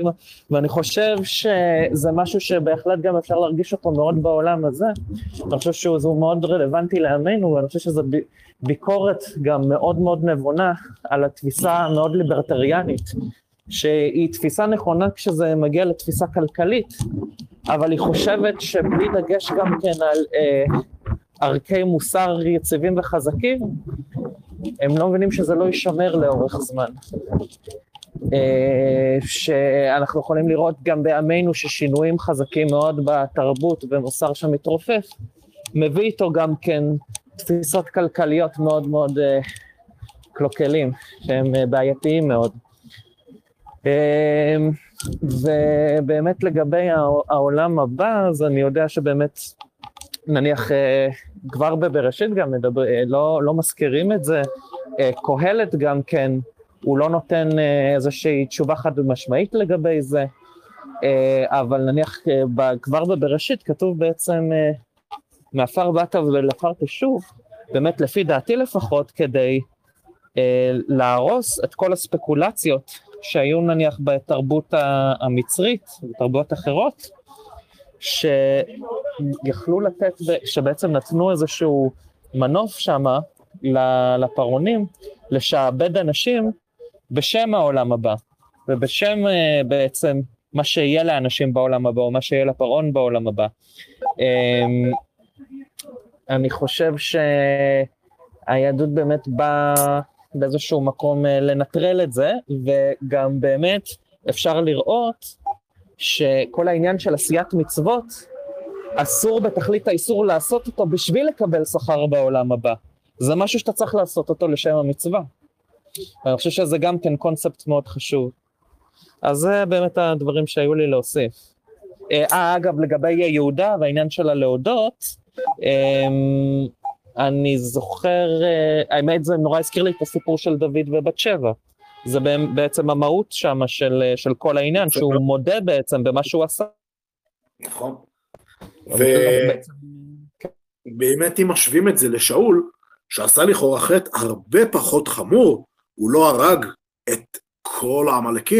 ואני חושב שזה משהו שבהחלט גם אפשר להרגיש אותו מאוד בעולם הזה. אני חושב שהוא מאוד רלוונטי לעמנו, ואני חושב שזו ביקורת גם מאוד מאוד נבונה על התפיסה המאוד ליברטריאנית, שהיא תפיסה נכונה כשזה מגיע לתפיסה כלכלית, אבל היא חושבת שבלי דגש גם כן על אה, ערכי מוסר יציבים וחזקים, הם לא מבינים שזה לא יישמר לאורך זמן. אה, שאנחנו יכולים לראות גם בעמנו ששינויים חזקים מאוד בתרבות ומוסר שמתרופף, מביא איתו גם כן תפיסות כלכליות מאוד מאוד uh, קלוקלים, שהם uh, בעייתיים מאוד. ובאמת לגבי העולם הבא, אז אני יודע שבאמת נניח אה, כבר בבראשית גם מדבר, אה, לא, לא מזכירים את זה, אה, קהלת גם כן, הוא לא נותן איזושהי תשובה חד משמעית לגבי זה, אבל נניח כבר בבראשית כתוב בעצם מעפר באת ולעפר תשוב, באמת לפי דעתי לפחות, כדי להרוס את כל הספקולציות שהיו נניח בתרבות המצרית ותרבויות אחרות, שיכלו לתת, שבעצם נתנו איזשהו מנוף ל- לפרעונים, לשעבד אנשים בשם העולם הבא, ובשם אה, בעצם מה שיהיה לאנשים בעולם הבא, או מה שיהיה לפרעון בעולם הבא. אמ, אני חושב שהיהדות באמת באה באיזשהו מקום אה, לנטרל את זה, וגם באמת אפשר לראות שכל העניין של עשיית מצוות, אסור בתכלית האיסור לעשות אותו בשביל לקבל שכר בעולם הבא. זה משהו שאתה צריך לעשות אותו לשם המצווה. ואני חושב שזה גם כן קונספט מאוד חשוב. אז זה באמת הדברים שהיו לי להוסיף. אה, אגב, לגבי יהודה והעניין שלה להודות, אמ, אני זוכר, אה, האמת זה נורא הזכיר לי את הסיפור של דוד ובת שבע. זה בעצם- המהות שם של, אה, של כל העניין, שהוא מודה בעצם במה שהוא עשה.
נכון. ובאמת אם משווים את זה לשאול, שעשה לכאורה חטא הרבה פחות חמור, הוא לא הרג את כל העמלקים,